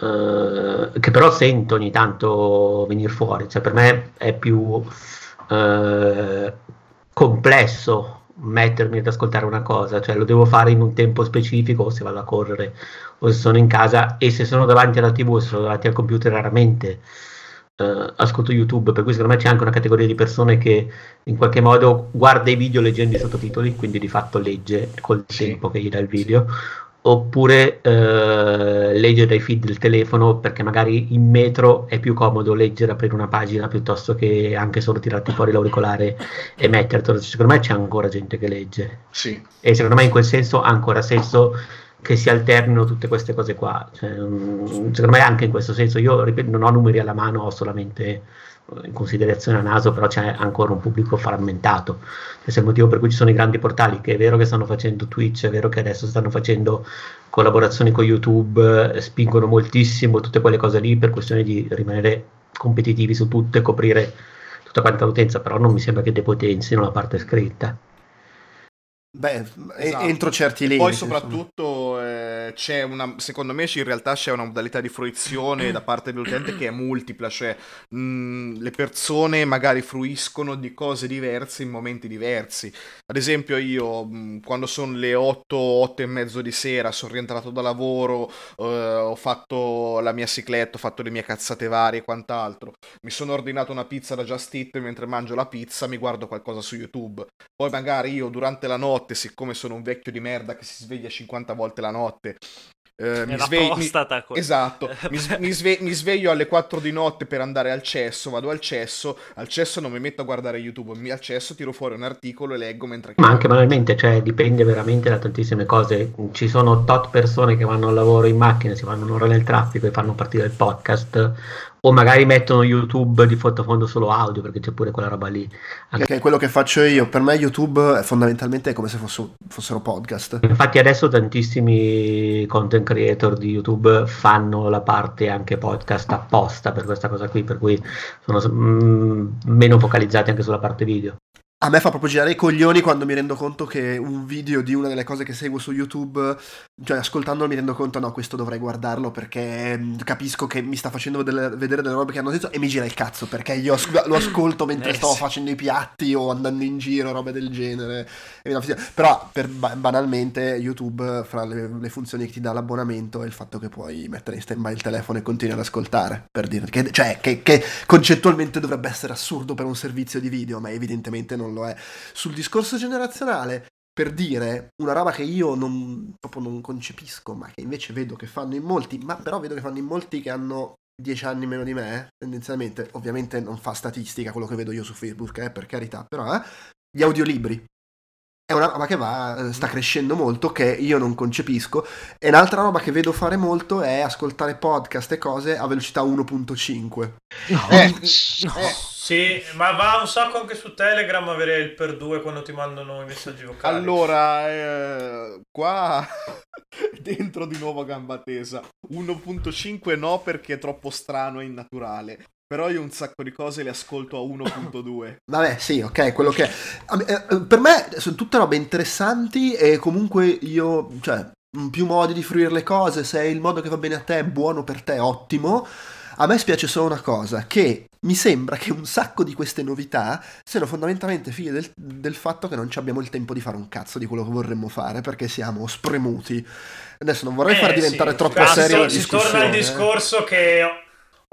[SPEAKER 4] eh, che però sento ogni tanto venire fuori. Cioè, per me è più eh, complesso mettermi ad ascoltare una cosa, cioè lo devo fare in un tempo specifico o se vado a correre o se sono in casa e se sono davanti alla tv o se sono davanti al computer raramente eh, ascolto YouTube, per cui secondo me c'è anche una categoria di persone che in qualche modo guarda i video leggendo i sottotitoli, quindi di fatto legge col sì. tempo che gli dà il video, oppure eh, leggere dai feed del telefono perché magari in metro è più comodo leggere, aprire una pagina piuttosto che anche solo tirarti fuori l'auricolare e mettertelo. Secondo me c'è ancora gente che legge.
[SPEAKER 3] Sì.
[SPEAKER 4] E secondo me in quel senso ha ancora senso che si alternino tutte queste cose qua. Cioè, secondo me anche in questo senso io ripeto, non ho numeri alla mano, ho solamente in considerazione a naso, però c'è ancora un pubblico frammentato. Questo è il motivo per cui ci sono i grandi portali, che è vero che stanno facendo Twitch, è vero che adesso stanno facendo collaborazioni con YouTube, spingono moltissimo tutte quelle cose lì per questione di rimanere competitivi su tutto e coprire tutta quanta l'utenza, però non mi sembra che depotenzino la parte scritta.
[SPEAKER 5] Beh, esatto. entro certi limiti.
[SPEAKER 3] Poi soprattutto eh, c'è una, secondo me in realtà c'è una modalità di fruizione da parte dell'utente che è multipla, cioè mh, le persone magari fruiscono di cose diverse in momenti diversi. Ad esempio io mh, quando sono le 8, 8 e mezzo di sera, sono rientrato da lavoro, eh, ho fatto la mia cicletta, ho fatto le mie cazzate varie e quant'altro, mi sono ordinato una pizza da Just Eat mentre mangio la pizza mi guardo qualcosa su YouTube. Poi magari io durante la notte notte, siccome sono un vecchio di merda che si sveglia 50 volte la notte,
[SPEAKER 1] eh, mi, sve- mi,
[SPEAKER 3] esatto, mi, mi, sve- mi, sveglio alle 4 di notte per andare al cesso, vado al cesso, al cesso non mi metto a guardare YouTube, mi al cesso tiro fuori un articolo e leggo mentre...
[SPEAKER 4] Ma anche banalmente, cioè dipende veramente da tantissime cose, ci sono tot persone che vanno al lavoro in macchina, si fanno un'ora nel traffico e fanno partire il podcast, o magari mettono YouTube di sottofondo solo audio perché c'è pure quella roba lì.
[SPEAKER 5] Anche... Che è quello che faccio io. Per me YouTube è fondamentalmente come se fosse, fossero podcast.
[SPEAKER 4] Infatti adesso tantissimi content creator di YouTube fanno la parte anche podcast apposta per questa cosa qui, per cui sono mm, meno focalizzati anche sulla parte video
[SPEAKER 5] a me fa proprio girare i coglioni quando mi rendo conto che un video di una delle cose che seguo su YouTube, cioè ascoltandolo mi rendo conto, no, questo dovrei guardarlo perché mm, capisco che mi sta facendo delle, vedere delle robe che hanno detto e mi gira il cazzo perché io lo ascolto mentre eh, sto sì. facendo i piatti o andando in giro, robe del genere. Però per, banalmente YouTube, fra le, le, funzioni che ti dà l'abbonamento, è il fatto che puoi mettere in stand by il telefono e continuare ad ascoltare, per dire, che, cioè che, che concettualmente dovrebbe essere assurdo per un servizio di video, ma evidentemente non non lo è. Sul discorso generazionale, per dire una roba che io non, proprio non concepisco, ma che invece vedo che fanno in molti, ma però vedo che fanno in molti che hanno dieci anni meno di me, tendenzialmente, ovviamente non fa statistica quello che vedo io su Facebook, eh, per carità, però eh, gli audiolibri. È una roba che va, eh, sta crescendo molto, che io non concepisco. E un'altra roba che vedo fare molto è ascoltare podcast e cose a velocità 1.5.
[SPEAKER 3] No. Eh,
[SPEAKER 2] no. Sì, ma va un sacco anche su Telegram avere il per due quando ti mandano i messaggi vocali.
[SPEAKER 3] Allora, eh, qua dentro di nuovo a gamba tesa. 1.5 no perché è troppo strano e innaturale. Però io un sacco di cose le ascolto a 1.2.
[SPEAKER 5] Vabbè, sì, ok, quello che è. Eh, per me sono tutte robe interessanti e comunque io, cioè, più modi di fruire le cose, se è il modo che va bene a te, è buono per te, ottimo. A me spiace solo una cosa, che mi sembra che un sacco di queste novità siano fondamentalmente figlie del, del, fatto che non abbiamo il tempo di fare un cazzo di quello che vorremmo fare perché siamo spremuti. Adesso non vorrei
[SPEAKER 2] eh,
[SPEAKER 5] far diventare
[SPEAKER 2] sì.
[SPEAKER 5] troppo serio la
[SPEAKER 2] si
[SPEAKER 5] discussione.
[SPEAKER 2] Si torna al discorso che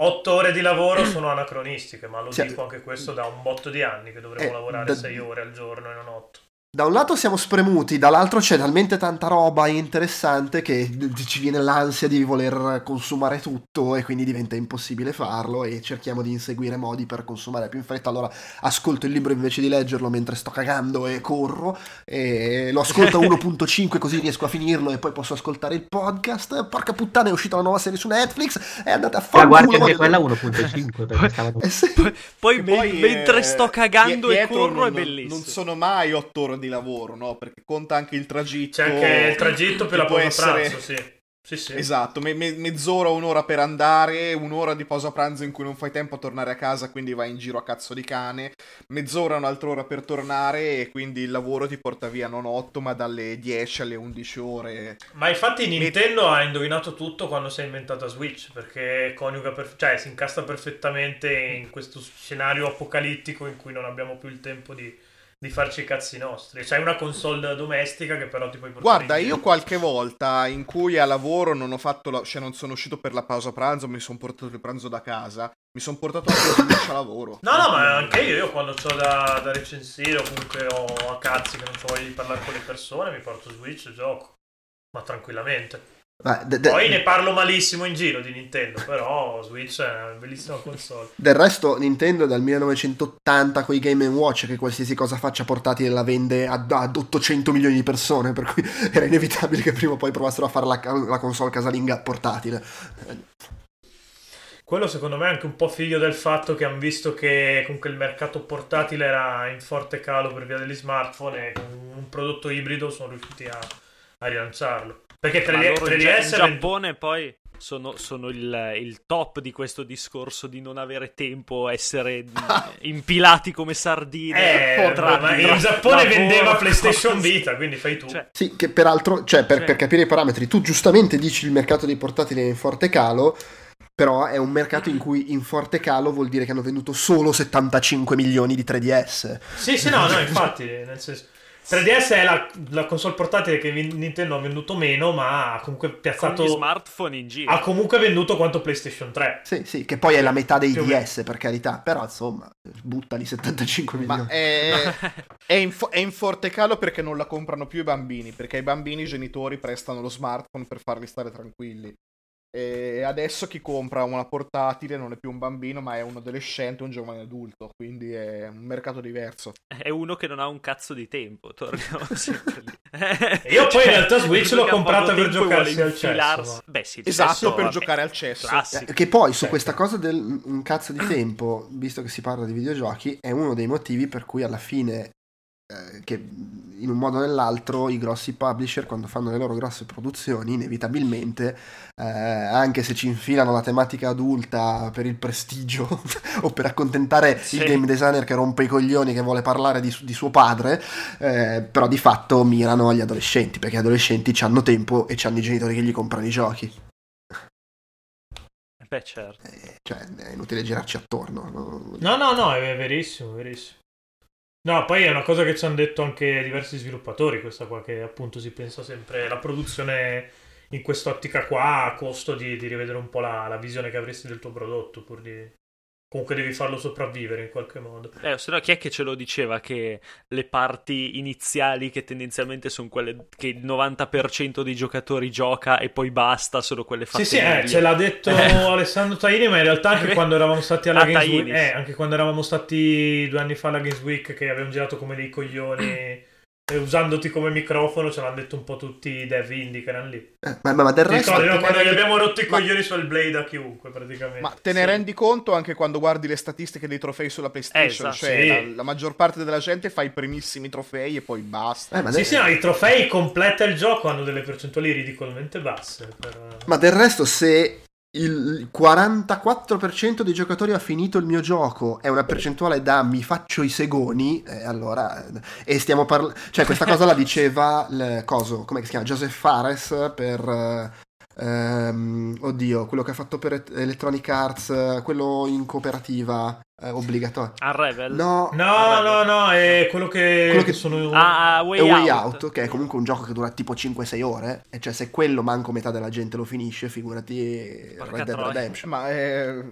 [SPEAKER 2] otto ore di lavoro sono anacronistiche, ma lo sì. dico anche questo da un botto di anni che dovremmo
[SPEAKER 5] eh,
[SPEAKER 2] lavorare
[SPEAKER 5] da...
[SPEAKER 2] sei ore al giorno e non otto.
[SPEAKER 5] Da un lato siamo spremuti, dall'altro c'è talmente tanta roba interessante che ci viene l'ansia di voler consumare tutto e quindi diventa impossibile farlo e cerchiamo di inseguire modi per consumare più in fretta. Allora ascolto il libro invece di leggerlo mentre sto cagando e corro e lo ascolto a 1.5 così riesco a finirlo e poi posso ascoltare il podcast. Porca puttana è uscita la nuova serie su Netflix e andate a fare...
[SPEAKER 4] Ma guardi anche quella 1.5 perché stava...
[SPEAKER 5] eh sì.
[SPEAKER 1] Poi, poi, me-
[SPEAKER 3] poi,
[SPEAKER 1] mentre
[SPEAKER 3] eh,
[SPEAKER 1] sto cagando e corro
[SPEAKER 3] non,
[SPEAKER 1] è bellissimo.
[SPEAKER 3] Non sono mai otto ore di lavoro, no? Perché conta anche il tragitto.
[SPEAKER 2] C'è anche il tragitto per la pausa
[SPEAKER 3] essere-
[SPEAKER 2] pranzo, sì. Sì, sì.
[SPEAKER 3] Esatto, me- me- mezz'ora, un'ora per andare, un'ora di pausa pranzo in cui non fai tempo a tornare a casa, quindi vai in giro a cazzo di cane, mezz'ora, un'altra ora per tornare e quindi il lavoro ti porta via non 8 ma dalle 10 alle 11 ore.
[SPEAKER 2] Ma infatti Nintendo ha indovinato tutto quando si è inventata Switch, perché coniuga per- cioè si incasta perfettamente in questo scenario apocalittico in cui non abbiamo più il tempo di, di farci i cazzi nostri. C'hai una console domestica che però ti puoi portare
[SPEAKER 3] Guarda, io qualche volta in cui a lavoro non ho fatto, la- cioè non sono uscito per la pausa pranzo, mi sono portato il pranzo da casa, mi sono portato anche la Switch a lavoro.
[SPEAKER 2] No, no, ma anche io, io quando ho da, da recensire o comunque ho a cazzi che non ho voglia di parlare con le persone, mi porto Switch e gioco. Ma tranquillamente.
[SPEAKER 5] Ma de- de-
[SPEAKER 2] Poi ne parlo malissimo in giro di Nintendo, però Switch è una bellissima console.
[SPEAKER 5] Del resto Nintendo è dal 1980 con i Game Watch che qualsiasi cosa faccia portatile la vende ad, ad 800 milioni di persone, per cui era inevitabile che prima o poi provassero a fare la, la console casalinga portatile.
[SPEAKER 2] Quello secondo me è anche un po' figlio del fatto che hanno visto che comunque il mercato portatile era in forte calo per via degli smartphone e con un prodotto ibrido sono riusciti a, a rilanciarlo. Perché 3D,
[SPEAKER 1] Ma loro in, Gia-
[SPEAKER 2] 3DS
[SPEAKER 1] in Giappone poi sono, sono il, il top di questo discorso di non avere tempo, essere impilati come sardine.
[SPEAKER 2] Eh,
[SPEAKER 1] tra-
[SPEAKER 2] ma
[SPEAKER 1] tra
[SPEAKER 2] in Giappone vendeva PlayStation. Vita, quindi fai tu.
[SPEAKER 1] Cioè,
[SPEAKER 5] Sì, che peraltro, cioè per,
[SPEAKER 1] Cioè-
[SPEAKER 5] per capire i parametri, tu giustamente dici il mercato dei portatili è in forte calo, però è un mercato in cui in forte calo vuol dire che hanno venduto solo 75 milioni di 3DS.
[SPEAKER 2] Sì, sì, no, no, infatti, nel senso... 3DS è la, la console portatile che Nintendo ha venduto meno, ma ha comunque
[SPEAKER 1] con
[SPEAKER 2] piazzato...
[SPEAKER 1] gli smartphone in giro.
[SPEAKER 2] Ha comunque venduto quanto PlayStation 3.
[SPEAKER 5] Sì, sì, che poi è la metà dei
[SPEAKER 2] Più.
[SPEAKER 5] DS, per carità, però insomma, buttali 75
[SPEAKER 3] Ma
[SPEAKER 5] milioni.
[SPEAKER 3] è, è in, fo- è in forte calo perché non la comprano più i bambini, perché ai bambini i genitori prestano lo smartphone per farli stare tranquilli. E adesso chi compra una portatile non è più un bambino, ma è un adolescente, un giovane adulto, quindi è un mercato diverso.
[SPEAKER 1] È uno che non ha un cazzo di tempo. Torniamo sempre lì.
[SPEAKER 2] Io poi in realtà Switch l'ho comprata per
[SPEAKER 1] e
[SPEAKER 2] giocarsi
[SPEAKER 1] vuole
[SPEAKER 2] al cesso,
[SPEAKER 1] Beh, sì,
[SPEAKER 3] Esatto,
[SPEAKER 1] cesso,
[SPEAKER 3] per
[SPEAKER 1] vabbè,
[SPEAKER 3] giocare al cesso.
[SPEAKER 1] classico.
[SPEAKER 5] Che poi su
[SPEAKER 2] Certo.
[SPEAKER 5] questa cosa del un cazzo di tempo, visto che si parla di videogiochi, è uno dei motivi per cui alla fine, eh, che in un modo o nell'altro, i grossi publisher, quando fanno le loro grosse produzioni, inevitabilmente, eh, anche se ci infilano la tematica adulta per il prestigio o per accontentare
[SPEAKER 1] Sì.
[SPEAKER 5] il game designer che rompe i coglioni, che vuole parlare di, di suo padre, eh, però di fatto mirano agli adolescenti, perché gli adolescenti hanno tempo e hanno i genitori che gli comprano i giochi.
[SPEAKER 1] Beh, certo.
[SPEAKER 5] Eh, cioè, è inutile girarci attorno. no?
[SPEAKER 2] No, no, no, è verissimo, verissimo. No, poi è una cosa che ci hanno detto anche diversi sviluppatori, questa qua, che appunto si pensa sempre la produzione in quest'ottica qua a costo di, di rivedere un po' la, la visione che avresti del tuo prodotto, pur di, comunque devi farlo sopravvivere in qualche modo.
[SPEAKER 1] Eh, se no chi è che ce lo diceva che le parti iniziali che tendenzialmente sono quelle che il 90% dei giocatori gioca e poi basta, sono quelle fatte
[SPEAKER 2] Sì, sì, eh, ce l'ha detto Alessandro Taini, ma in realtà anche
[SPEAKER 1] Eh,
[SPEAKER 2] quando eravamo stati alla
[SPEAKER 1] ah,
[SPEAKER 2] Games Week, eh, anche quando eravamo stati due anni fa alla Games Week che abbiamo girato come dei coglioni e usandoti come microfono ce l'hanno detto un po' tutti i dev indie che erano lì.
[SPEAKER 5] Eh, ma, ma- ma del
[SPEAKER 2] Ti
[SPEAKER 5] resto...
[SPEAKER 2] ricordi, no? quando gli abbiamo rotto i
[SPEAKER 3] Ma-
[SPEAKER 2] coglioni sul Blade a chiunque praticamente.
[SPEAKER 3] Ma te ne
[SPEAKER 2] Sì.
[SPEAKER 3] rendi conto anche quando guardi le statistiche dei trofei sulla PlayStation?
[SPEAKER 1] esatto,
[SPEAKER 3] cioè,
[SPEAKER 2] sì.
[SPEAKER 3] la, la maggior parte della gente fa i primissimi trofei e poi basta.
[SPEAKER 5] Eh, ma,
[SPEAKER 2] Sì,
[SPEAKER 5] del-
[SPEAKER 2] sì, no, i trofei completa il gioco hanno delle percentuali ridicolmente basse. per-
[SPEAKER 5] ma del resto se il 44% dei giocatori ha finito il mio gioco è una percentuale da mi faccio i segoni, eh, allora... E stiamo parlando... Cioè questa cosa la diceva il coso, come si chiama? Joseph Fares per... eh, ehm, oddio, quello che ha fatto per Electronic Arts, quello in cooperativa eh, obbligatorio.
[SPEAKER 1] A Revel?
[SPEAKER 5] No,
[SPEAKER 2] No,
[SPEAKER 1] Ah,
[SPEAKER 2] no, no, è quello che,
[SPEAKER 5] Quello che-
[SPEAKER 2] sono...
[SPEAKER 1] Ah, ah, Way,
[SPEAKER 5] è Way
[SPEAKER 1] Out.
[SPEAKER 5] Out, che è comunque un gioco che dura tipo 5-6 ore, e cioè se quello manco metà della gente lo finisce, figurati
[SPEAKER 1] Porca
[SPEAKER 5] Red Dead. Redemption.
[SPEAKER 3] Ma eh,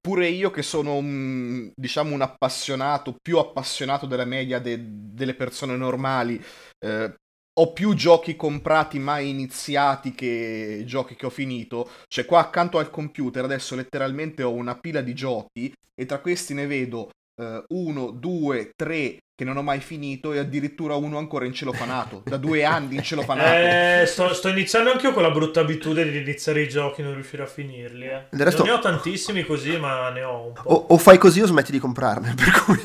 [SPEAKER 3] pure io che sono un, diciamo un appassionato, più appassionato della media de- delle persone normali, eh, ho più giochi comprati mai iniziati che giochi che ho finito. Cioè qua accanto al computer adesso letteralmente ho una pila di giochi e tra questi ne vedo uno, due, tre che non ho mai finito e addirittura uno ancora in celofanato. Da due anni in celofanato.
[SPEAKER 2] Eh, sto, sto iniziando anche io con la brutta abitudine di iniziare i giochi e non riuscire a finirli. Eh.
[SPEAKER 5] Resto-
[SPEAKER 2] Non ne ho tantissimi così, ma ne ho un po'.
[SPEAKER 5] O, o fai così o smetti di comprarne, per cui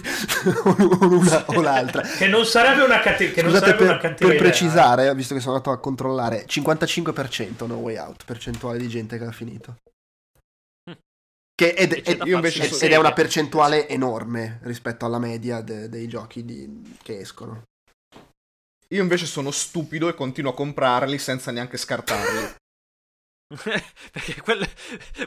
[SPEAKER 5] o una o l'altra.
[SPEAKER 2] Che non sarebbe una, cate- che
[SPEAKER 5] Scusate
[SPEAKER 2] sarebbe una
[SPEAKER 5] per, per
[SPEAKER 2] idea.
[SPEAKER 5] precisare, visto che sono andato a controllare, 55% No Way Out, percentuale di gente che ha finito. Che ed, ed- ed- ed è una percentuale enorme rispetto alla media de- dei giochi di- che escono.
[SPEAKER 3] Io invece sono stupido e continuo a comprarli senza neanche scartarli.
[SPEAKER 1] Perché quel...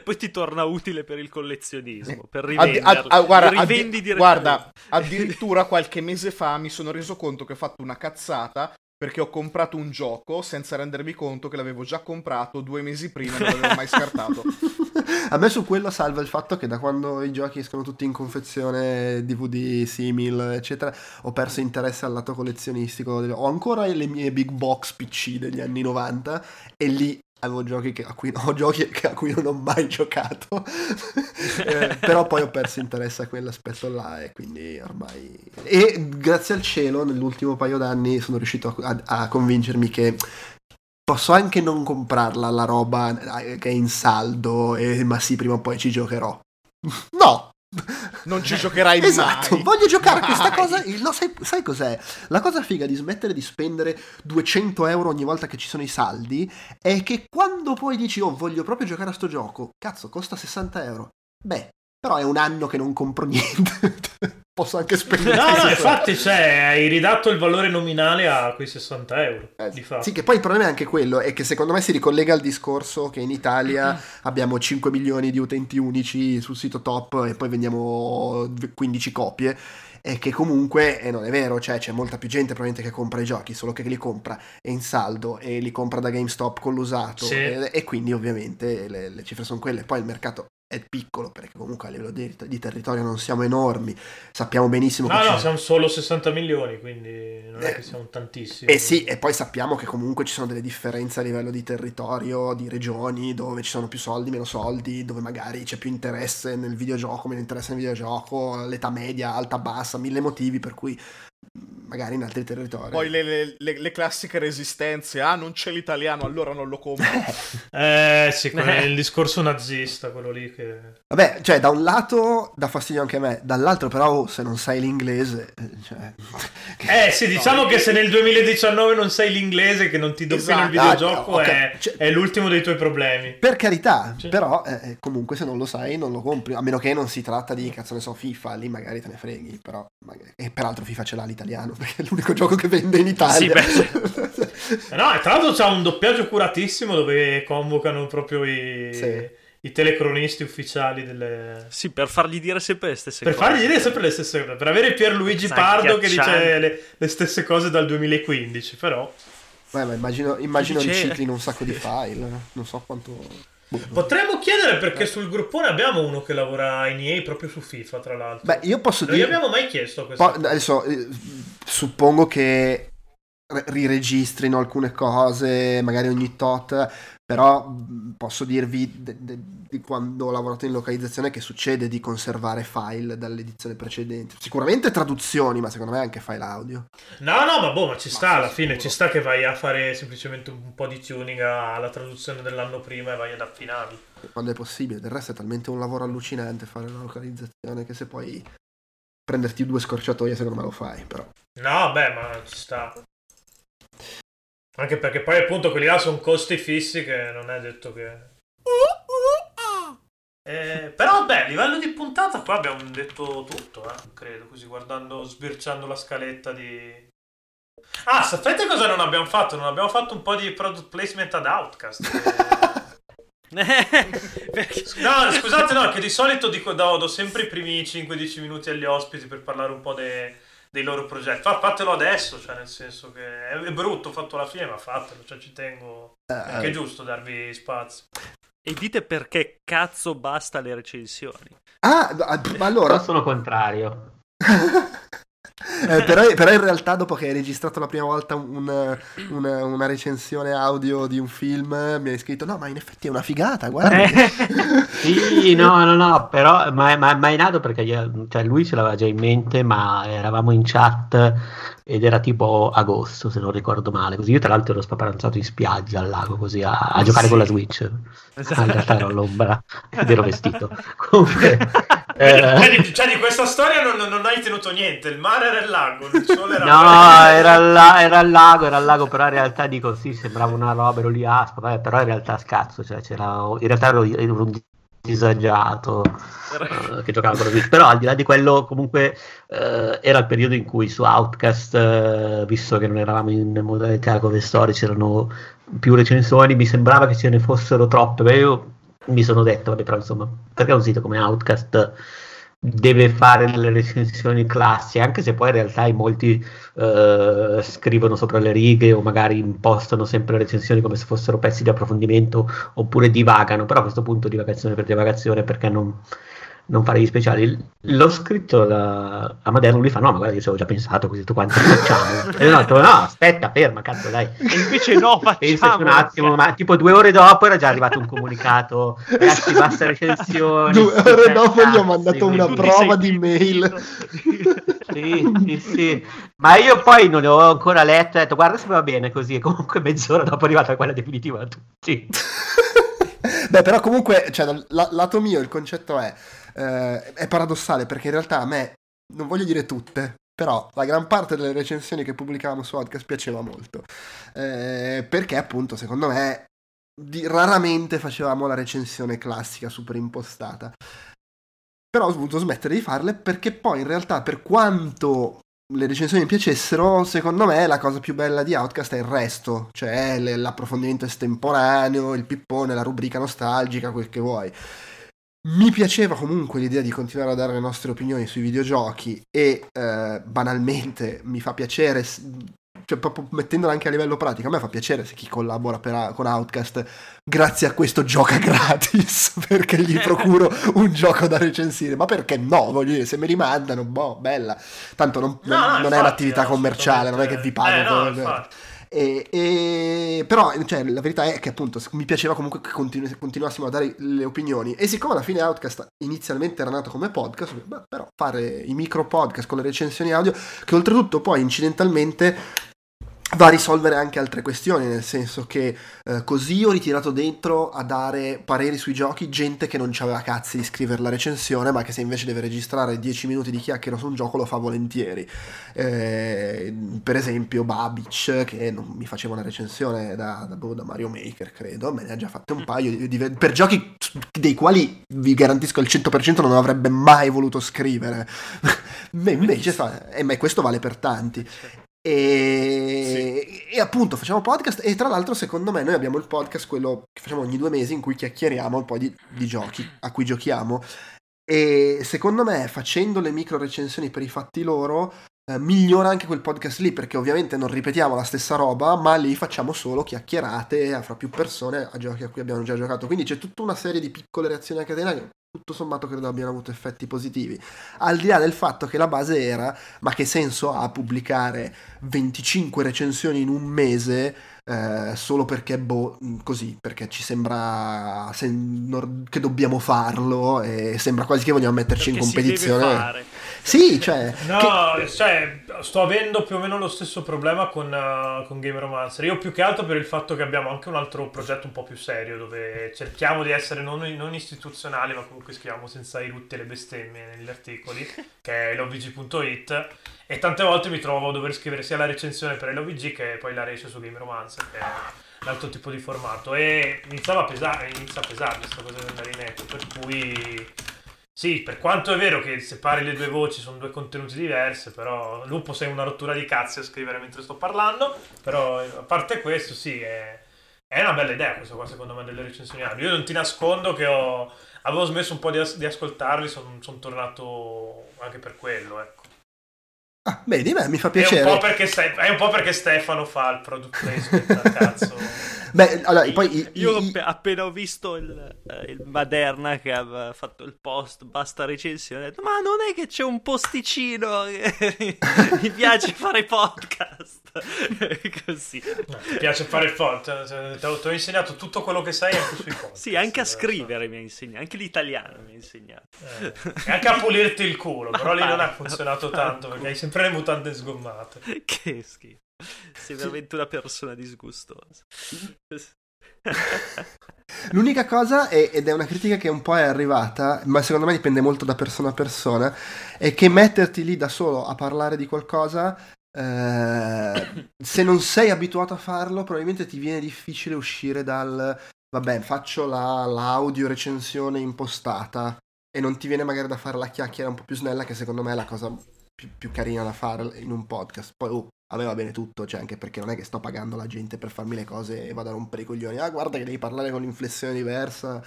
[SPEAKER 1] poi ti torna utile per il collezionismo, per rivenderli.
[SPEAKER 3] ad- ah, guarda, addi- guarda, addirittura qualche mese fa mi sono reso conto che ho fatto una cazzata perché ho comprato un gioco senza rendermi conto che l'avevo già comprato due mesi prima e non l'avevo mai scartato.
[SPEAKER 5] A me su quello salva il fatto che da quando i giochi escono tutti in confezione, DVD, simil, eccetera, ho perso interesse al lato collezionistico. Ho ancora le mie big box PC degli anni 90 e lì avevo giochi che- a cui, ho giochi che- a cui non ho mai giocato. Eh, però poi ho perso interesse a quell'aspetto là e quindi ormai... E grazie al cielo nell'ultimo paio d'anni sono riuscito a- a- a convincermi che posso anche non comprarla la roba eh, che è in saldo, e, ma sì, prima o poi ci giocherò. No!
[SPEAKER 3] Non ci giocherai
[SPEAKER 5] Esatto,
[SPEAKER 3] mai.
[SPEAKER 5] voglio giocare a questa
[SPEAKER 3] Mai.
[SPEAKER 5] cosa. no, sai, sai cos'è? La cosa figa di smettere di spendere 200 euro ogni volta che ci sono i saldi è che quando poi dici, oh, voglio proprio giocare a sto gioco, cazzo, costa 60 euro. Beh, però è un anno che non compro niente. Posso anche spendere.
[SPEAKER 2] No, no,
[SPEAKER 5] 60
[SPEAKER 2] infatti, cioè, hai ridatto il valore nominale a quei 60 euro.
[SPEAKER 5] Eh,
[SPEAKER 2] di fatto.
[SPEAKER 5] Sì, che poi il problema è anche quello, è che secondo me si ricollega al discorso che in Italia abbiamo 5 milioni di utenti unici sul sito top e poi vendiamo 15 copie. E che comunque eh, non è vero, cioè c'è molta più gente probabilmente che compra i giochi, solo che li compra in saldo e li compra da GameStop con l'usato
[SPEAKER 2] Sì.
[SPEAKER 5] e, e quindi ovviamente le, le cifre sono quelle. Poi il mercato è piccolo perché comunque a livello di, di territorio non siamo enormi, sappiamo benissimo
[SPEAKER 2] No,
[SPEAKER 5] che
[SPEAKER 2] no,
[SPEAKER 5] ci-
[SPEAKER 2] siamo solo 60 milioni, quindi non è
[SPEAKER 5] Eh,
[SPEAKER 2] che siamo tantissimi.
[SPEAKER 5] eh sì, e poi sappiamo che comunque ci sono delle differenze a livello di territorio, di regioni, dove ci sono più soldi, meno soldi, dove magari c'è più interesse nel videogioco, meno interesse nel videogioco, l'età media, alta, bassa, mille motivi per cui magari in altri territori.
[SPEAKER 3] Poi le, le- le- le classiche resistenze, ah non c'è l'italiano, allora non lo compro.
[SPEAKER 2] Eh sì, quello è
[SPEAKER 1] Eh.
[SPEAKER 2] il discorso nazista, quello lì che...
[SPEAKER 5] Vabbè, cioè da un lato dà fastidio anche a me, dall'altro però oh, se non sai l'inglese... eh, Cioè...
[SPEAKER 2] Eh sì, diciamo che se nel 2019 non sai l'inglese, che non ti domina il
[SPEAKER 3] Esatto.
[SPEAKER 2] videogioco,
[SPEAKER 5] Ah, ok.
[SPEAKER 2] è,
[SPEAKER 5] Cioè-
[SPEAKER 2] è l'ultimo dei tuoi problemi.
[SPEAKER 5] Per carità,
[SPEAKER 2] Sì.
[SPEAKER 5] però eh, comunque se non lo sai non lo compri, a meno che non si tratta di, cazzo ne so, FIFA, lì magari te ne freghi, però... magari- E peraltro FIFA ce l'ha l'italiano, perché è l'unico gioco che vende in Italia.
[SPEAKER 1] Sì,
[SPEAKER 2] Eh No, e tra l'altro c'ha un doppiaggio curatissimo dove convocano proprio i,
[SPEAKER 5] Sì.
[SPEAKER 2] i telecronisti ufficiali delle...
[SPEAKER 1] Sì, per fargli dire sempre le stesse
[SPEAKER 2] Per
[SPEAKER 1] cose.
[SPEAKER 2] fargli dire sempre le stesse cose, per avere Pierluigi Pardo che dice le, le stesse cose dal 2015, però...
[SPEAKER 5] Beh, ma immagino, immagino
[SPEAKER 1] Dice-
[SPEAKER 5] riciclino un sacco di file, non so quanto...
[SPEAKER 2] Potremmo chiedere perché sul gruppone abbiamo uno che lavora in EA proprio su FIFA, tra l'altro.
[SPEAKER 5] Beh, io posso
[SPEAKER 2] Non gli
[SPEAKER 5] dire...
[SPEAKER 2] abbiamo mai chiesto questo.
[SPEAKER 5] Po- adesso eh, suppongo che re- riregistrino alcune cose, magari ogni tot, però posso dirvi de- de- di quando ho lavorato in localizzazione che succede di conservare file dall'edizione precedente. Sicuramente traduzioni, ma secondo me anche file audio.
[SPEAKER 2] No, no, ma boh, ma ci sta
[SPEAKER 3] sì,
[SPEAKER 2] alla fine,
[SPEAKER 3] sicuro.
[SPEAKER 2] ci sta che vai a fare semplicemente un po' di tuning alla traduzione dell'anno prima e vai ad affinarli.
[SPEAKER 5] Quando è possibile, del resto è talmente un lavoro allucinante fare la localizzazione che se poi prenderti due scorciatoie secondo me lo fai, però.
[SPEAKER 2] No, beh, ma ci sta. Anche perché poi appunto quelli là sono costi fissi che non è detto che... Eh, però beh, a livello di puntata qua abbiamo detto tutto, eh, credo, così guardando, sbirciando la scaletta di... Ah, sapete cosa non abbiamo fatto? Non abbiamo fatto un po' di product placement ad Outcast. No, scusate, no, che di solito dico, do, do sempre i primi 5-10 minuti agli ospiti per parlare un po' de- dei loro progetti. Fa- fatelo adesso, cioè nel senso che è, è brutto fatto alla fine, ma fatelo, cioè ci tengo. È anche
[SPEAKER 5] Eh,
[SPEAKER 2] giusto darvi spazio.
[SPEAKER 1] E dite perché cazzo basta le recensioni.
[SPEAKER 5] ah, ah, ma allora...
[SPEAKER 4] Però sono contrario.
[SPEAKER 5] Eh, però, però in realtà dopo che hai registrato la prima volta un- una, una recensione audio di un film mi hai scritto no ma in effetti è una figata guarda
[SPEAKER 4] Eh, sì, no, no, no, però ma, ma, ma è nato perché io- cioè, lui ce l'aveva già in mente, ma eravamo in chat ed era tipo agosto, se non ricordo male. Così io tra l'altro ero spaparanzato in spiaggia al lago così a, a giocare
[SPEAKER 1] Sì.
[SPEAKER 4] con la Switch. Ah, in realtà ero all'ombra ed ero vestito. Comunque, eh,
[SPEAKER 2] Cioè, di, questa storia non, non- hai tenuto niente. Il mare era il lago, il sole era.
[SPEAKER 4] No, era, al la- era al lago, era al lago, però in realtà dico sì, sembrava una roba, ero lì vabbè, però in realtà scazzo, cioè c'era, in realtà ero, ero un disagiato eh, che giocava con Switch, però al di là di quello comunque eh, era il periodo in cui su Outcast, eh, visto che non eravamo in modalità come story, c'erano più recensioni, mi sembrava che ce ne fossero troppe, beh, io mi sono detto, vabbè, però insomma, perché un sito come Outcast deve fare delle recensioni classiche, anche se poi in realtà in molti eh, scrivono sopra le righe o magari impostano sempre le recensioni come se fossero pezzi di approfondimento oppure divagano, però a questo punto divagazione per divagazione perché non, non fare gli speciali. L'ho scritto da Amadeo, lui fa no, ma guarda io ci avevo già pensato così tu quanto facciamo. e detto no, aspetta, ferma, cazzo dai.
[SPEAKER 1] E invece no, facciamo
[SPEAKER 4] un attimo, ma tipo due ore dopo era già arrivato un comunicato, ragazzi, basta recensioni.
[SPEAKER 5] due ore dopo gli ho mandato una prova di mail
[SPEAKER 4] Sì, sì, sì. Ma io poi non ho ancora letto, ho detto guarda se va bene così, e comunque mezz'ora dopo è arrivata quella definitiva a tutti.
[SPEAKER 5] Beh, però comunque, cioè, dal la- lato mio il concetto è, eh, è paradossale perché in realtà a me, non voglio dire tutte, però la gran parte delle recensioni che pubblicavamo su Podcast piaceva molto. Eh, perché appunto, secondo me, di- raramente facevamo la recensione classica super impostata. Però ho dovuto smettere di farle perché poi in realtà per quanto le recensioni mi piacessero, secondo me la cosa più bella di Outcast è il resto, cioè l'approfondimento estemporaneo, il pippone, la rubrica nostalgica, quel che vuoi. Mi piaceva comunque l'idea di continuare a dare le nostre opinioni sui videogiochi e eh, banalmente mi fa piacere, cioè proprio mettendola anche a livello pratico, a me fa piacere se chi collabora per- con Outcast grazie a questo gioca gratis perché gli procuro un gioco da recensire, ma perché no? Voglio dire, se mi rimandano, boh, bella. Tanto non,
[SPEAKER 2] No,
[SPEAKER 5] non-
[SPEAKER 2] no,
[SPEAKER 5] non è
[SPEAKER 2] infatti,
[SPEAKER 5] un'attività
[SPEAKER 2] no,
[SPEAKER 5] commerciale, non è che vi pago.
[SPEAKER 2] Eh, no.
[SPEAKER 5] E, e- però cioè, la verità è che appunto mi piaceva comunque che continu- continuassimo a dare le opinioni. E siccome alla fine Outcast inizialmente era nato come podcast beh, però fare i micro podcast con le recensioni audio che oltretutto poi incidentalmente va a risolvere anche altre questioni, nel senso che eh, così ho ritirato dentro a dare pareri sui giochi gente che non aveva cazzi di scrivere la recensione, ma che se invece deve registrare 10 minuti di chiacchiera su un gioco lo fa volentieri. Eh, per esempio Babic, che non mi faceva una recensione da, da- boh, da Mario Maker, credo, me ne ha già fatte un paio di- di- per giochi dei quali vi garantisco al 100% non avrebbe mai voluto scrivere. Beh, invece e ma questo vale per tanti. E, e appunto facciamo podcast e tra l'altro secondo me noi abbiamo il podcast quello che facciamo ogni due mesi in cui chiacchieriamo un po' di, di giochi a cui giochiamo. E secondo me facendo le micro recensioni per i fatti loro eh, migliora anche quel podcast lì, perché ovviamente non ripetiamo la stessa roba, ma lì facciamo solo chiacchierate fra più persone a giochi a cui abbiamo già giocato. Quindi c'è tutta una serie di piccole reazioni a catena che tutto sommato credo abbiano avuto effetti positivi. Al di là del fatto che la base era, ma che senso ha pubblicare 25 recensioni in un mese? Eh, solo perché boh, così, perché ci sembra sem- che dobbiamo farlo e sembra quasi che vogliamo metterci
[SPEAKER 1] Perché
[SPEAKER 5] in competizione. Sì, cioè,
[SPEAKER 2] No,
[SPEAKER 5] che-
[SPEAKER 2] cioè, sto avendo più o meno lo stesso problema con, uh, con Game Romancer. Io più che altro per il fatto che abbiamo anche un altro progetto un po' più serio dove cerchiamo di essere non, non istituzionali, ma comunque scriviamo senza i rutti e le bestemmie negli articoli, che è l'ovg.it. E tante volte mi trovo a dover scrivere sia la recensione per l'OVG che poi la race su Game Romancer, che è l'altro tipo di formato. E iniziava a pesare, inizia a pesare questa cosa del marinetto, per cui sì, per quanto è vero che separi le due voci sono due contenuti diversi, però Lupo sei una rottura di cazzi a scrivere mentre sto parlando, però a parte questo sì, è, è una bella idea questa qua secondo me delle recensioni. Io non ti nascondo che ho, avevo smesso un po' di, as- di ascoltarli, sono tornato anche per quello, ecco.
[SPEAKER 5] ah, beh, mi fa
[SPEAKER 2] È un,
[SPEAKER 5] piacere.
[SPEAKER 2] po perché Ste- è un po' perché Stefano fa il product placement, cazzo.
[SPEAKER 5] Beh, allora, poi i-
[SPEAKER 1] Io
[SPEAKER 5] i-
[SPEAKER 1] app- appena ho visto il, eh, il Maderna che aveva fatto il post, basta recensione, ho detto, ma non è che c'è un posticino che mi piace fare podcast. Così.
[SPEAKER 2] No, ti piace fare il ti ho, ti ho insegnato tutto quello che sai anche sui podcast.
[SPEAKER 1] Sì, anche a scrivere mi ha insegnato, anche l'italiano mi ha insegnato.
[SPEAKER 2] Eh, e anche a pulirti il culo, però lì non ha funzionato tanto perché hai sempre le mutande sgommate.
[SPEAKER 1] Che schifo. Sei veramente una persona disgustosa.
[SPEAKER 5] L'unica cosa, è- ed è una critica che un po' è arrivata, ma secondo me dipende molto da persona a persona, è che metterti lì da solo a parlare di qualcosa, eh, se non sei abituato a farlo, probabilmente ti viene difficile uscire dal, vabbè, faccio la, l'audio recensione impostata e non ti viene magari da fare la chiacchiera un po' più snella, che secondo me è la cosa più, più carina da fare in un podcast. Poi, oh, a me va bene tutto, cioè anche perché non è che sto pagando la gente per farmi le cose e vado a rompere i coglioni. Ah, guarda che devi parlare con l'inflessione diversa.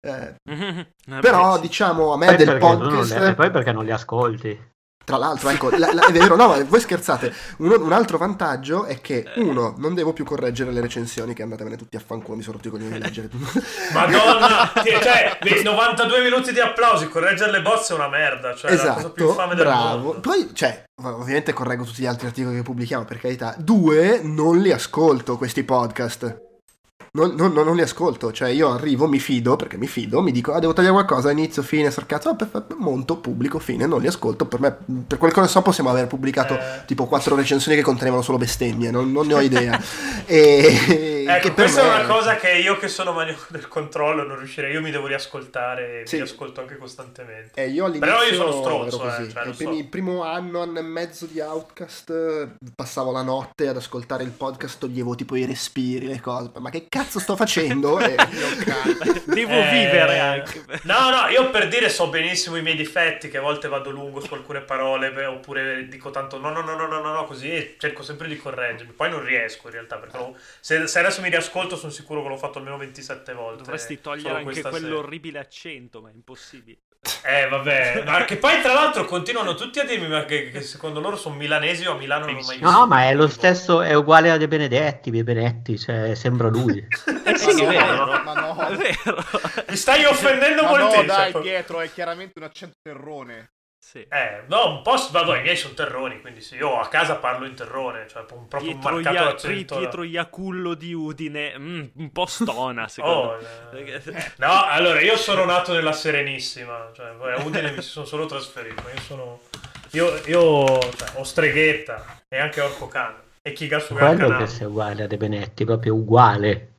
[SPEAKER 5] Eh, però, diciamo, a me
[SPEAKER 4] Poi
[SPEAKER 5] del podcast...
[SPEAKER 4] le- poi perché non li ascolti?
[SPEAKER 5] Tra l'altro, ecco, la- la- è vero, no, ma voi scherzate. Uno- un altro vantaggio è che, uno, non devo più correggere le recensioni, che andatevene tutti a fanculo, mi sono rotto i coglioni di leggere.
[SPEAKER 2] Madonna, cioè, dei 92 minuti di applausi, correggere le bozze è una merda, cioè è la cosa più
[SPEAKER 5] esatto,
[SPEAKER 2] infame del
[SPEAKER 5] bravo.
[SPEAKER 2] mondo.
[SPEAKER 5] Poi, cioè, ov- ovviamente correggo tutti gli altri articoli che pubblichiamo, per carità. Due, non li ascolto questi podcast. Non, non- non li ascolto, cioè io arrivo, mi fido, perché mi fido, mi dico, ah, devo tagliare qualcosa, inizio, fine, sarcazzo, ah, perfetto, monto, pubblico, fine, non li ascolto, per me, per quel che ne so, possiamo aver pubblicato
[SPEAKER 2] Eh.
[SPEAKER 5] tipo quattro recensioni che contenevano solo bestemmie, non, non ne ho idea. e,
[SPEAKER 2] Ecco,
[SPEAKER 5] che per
[SPEAKER 2] questa
[SPEAKER 5] me-
[SPEAKER 2] è una cosa che io che sono maniaco del controllo non riuscirei, io mi devo riascoltare
[SPEAKER 5] Sì.
[SPEAKER 2] mi ascolto anche costantemente.
[SPEAKER 5] Eh, io
[SPEAKER 2] Però io sono stronzo, eh, cioè, so.
[SPEAKER 5] Il primo anno, anno e mezzo di Outcast passavo la notte ad ascoltare il podcast, toglievo tipo i respiri, le cose. Ma che cazzo sto facendo? E-
[SPEAKER 1] Devo
[SPEAKER 2] Eh,
[SPEAKER 1] vivere anche.
[SPEAKER 2] No, no, io per dire so benissimo i miei difetti, che a volte vado lungo su alcune parole, beh, oppure dico tanto no, no, no, no, no, no, no, così e cerco sempre di correggermi. Poi non riesco in realtà, perché lo- se, se adesso mi riascolto sono sicuro che l'ho fatto almeno 27 volte.
[SPEAKER 1] Dovresti togliere anche quell'orribile accento, ma è impossibile.
[SPEAKER 2] Eh, vabbè, ma che poi tra l'altro continuano tutti a dirmi ma che, che secondo loro sono milanesi o a Milano non ho mai visto.
[SPEAKER 4] No, ma è lo stesso, è uguale a De Benedetti, De Benedetti, cioè sembra lui.
[SPEAKER 1] Eh sì, è vero.
[SPEAKER 3] Ma no,
[SPEAKER 1] È vero.
[SPEAKER 2] Mi stai offendendo
[SPEAKER 3] ma no
[SPEAKER 2] moltissimo.
[SPEAKER 3] dai Pietro, è chiaramente un accento terrone.
[SPEAKER 1] Sì.
[SPEAKER 2] Eh, no, un po', vabbè, i miei sono terroni, quindi sì, io a casa parlo in terrone, cioè un, proprio un
[SPEAKER 1] Pietro,
[SPEAKER 2] marcato
[SPEAKER 1] Ia-
[SPEAKER 2] accento.
[SPEAKER 1] Pietro Iacullo di Udine, mm, un po' stona secondo
[SPEAKER 2] Oh,
[SPEAKER 1] me.
[SPEAKER 2] eh. No, allora io sono nato nella Serenissima, cioè a Udine mi sono solo trasferito. Io sono. Io, io cioè, ho Streghetta e anche Orco Can e Kigatsu
[SPEAKER 4] Quello che
[SPEAKER 2] Gankanami.
[SPEAKER 4] sei uguale a De Benedetti, proprio uguale.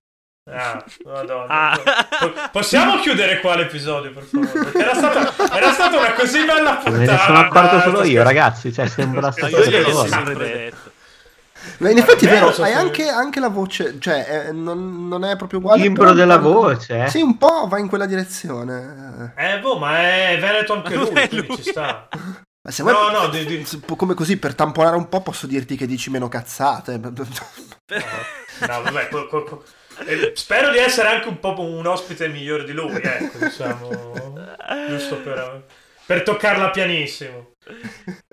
[SPEAKER 2] Ah, madonna.
[SPEAKER 1] Ah.
[SPEAKER 2] Po- Possiamo chiudere qua l'episodio, per favore? Era stata, era stata una così bella puntata.
[SPEAKER 4] Me ne sono accorto solo io, ragazzi, cioè sembra stessa
[SPEAKER 1] io.
[SPEAKER 5] Ma in effetti è vero, hai anche, anche la voce, cioè eh, non, non è proprio uguale.
[SPEAKER 4] Timbro
[SPEAKER 5] però
[SPEAKER 4] della voce, eh?
[SPEAKER 5] Sì, un po' va in quella direzione.
[SPEAKER 2] Eh, boh, ma è Veneto anche lui,
[SPEAKER 1] è
[SPEAKER 2] quindi
[SPEAKER 1] lui.
[SPEAKER 2] ci sta.
[SPEAKER 5] Ma se vuoi,
[SPEAKER 2] No, no, di- di-
[SPEAKER 5] come così per tamponare un po' posso dirti che dici meno cazzate.
[SPEAKER 2] No, vabbè, co- co- co- spero di essere anche un po' un ospite migliore di lui, ecco, diciamo, giusto per, per toccarla pianissimo.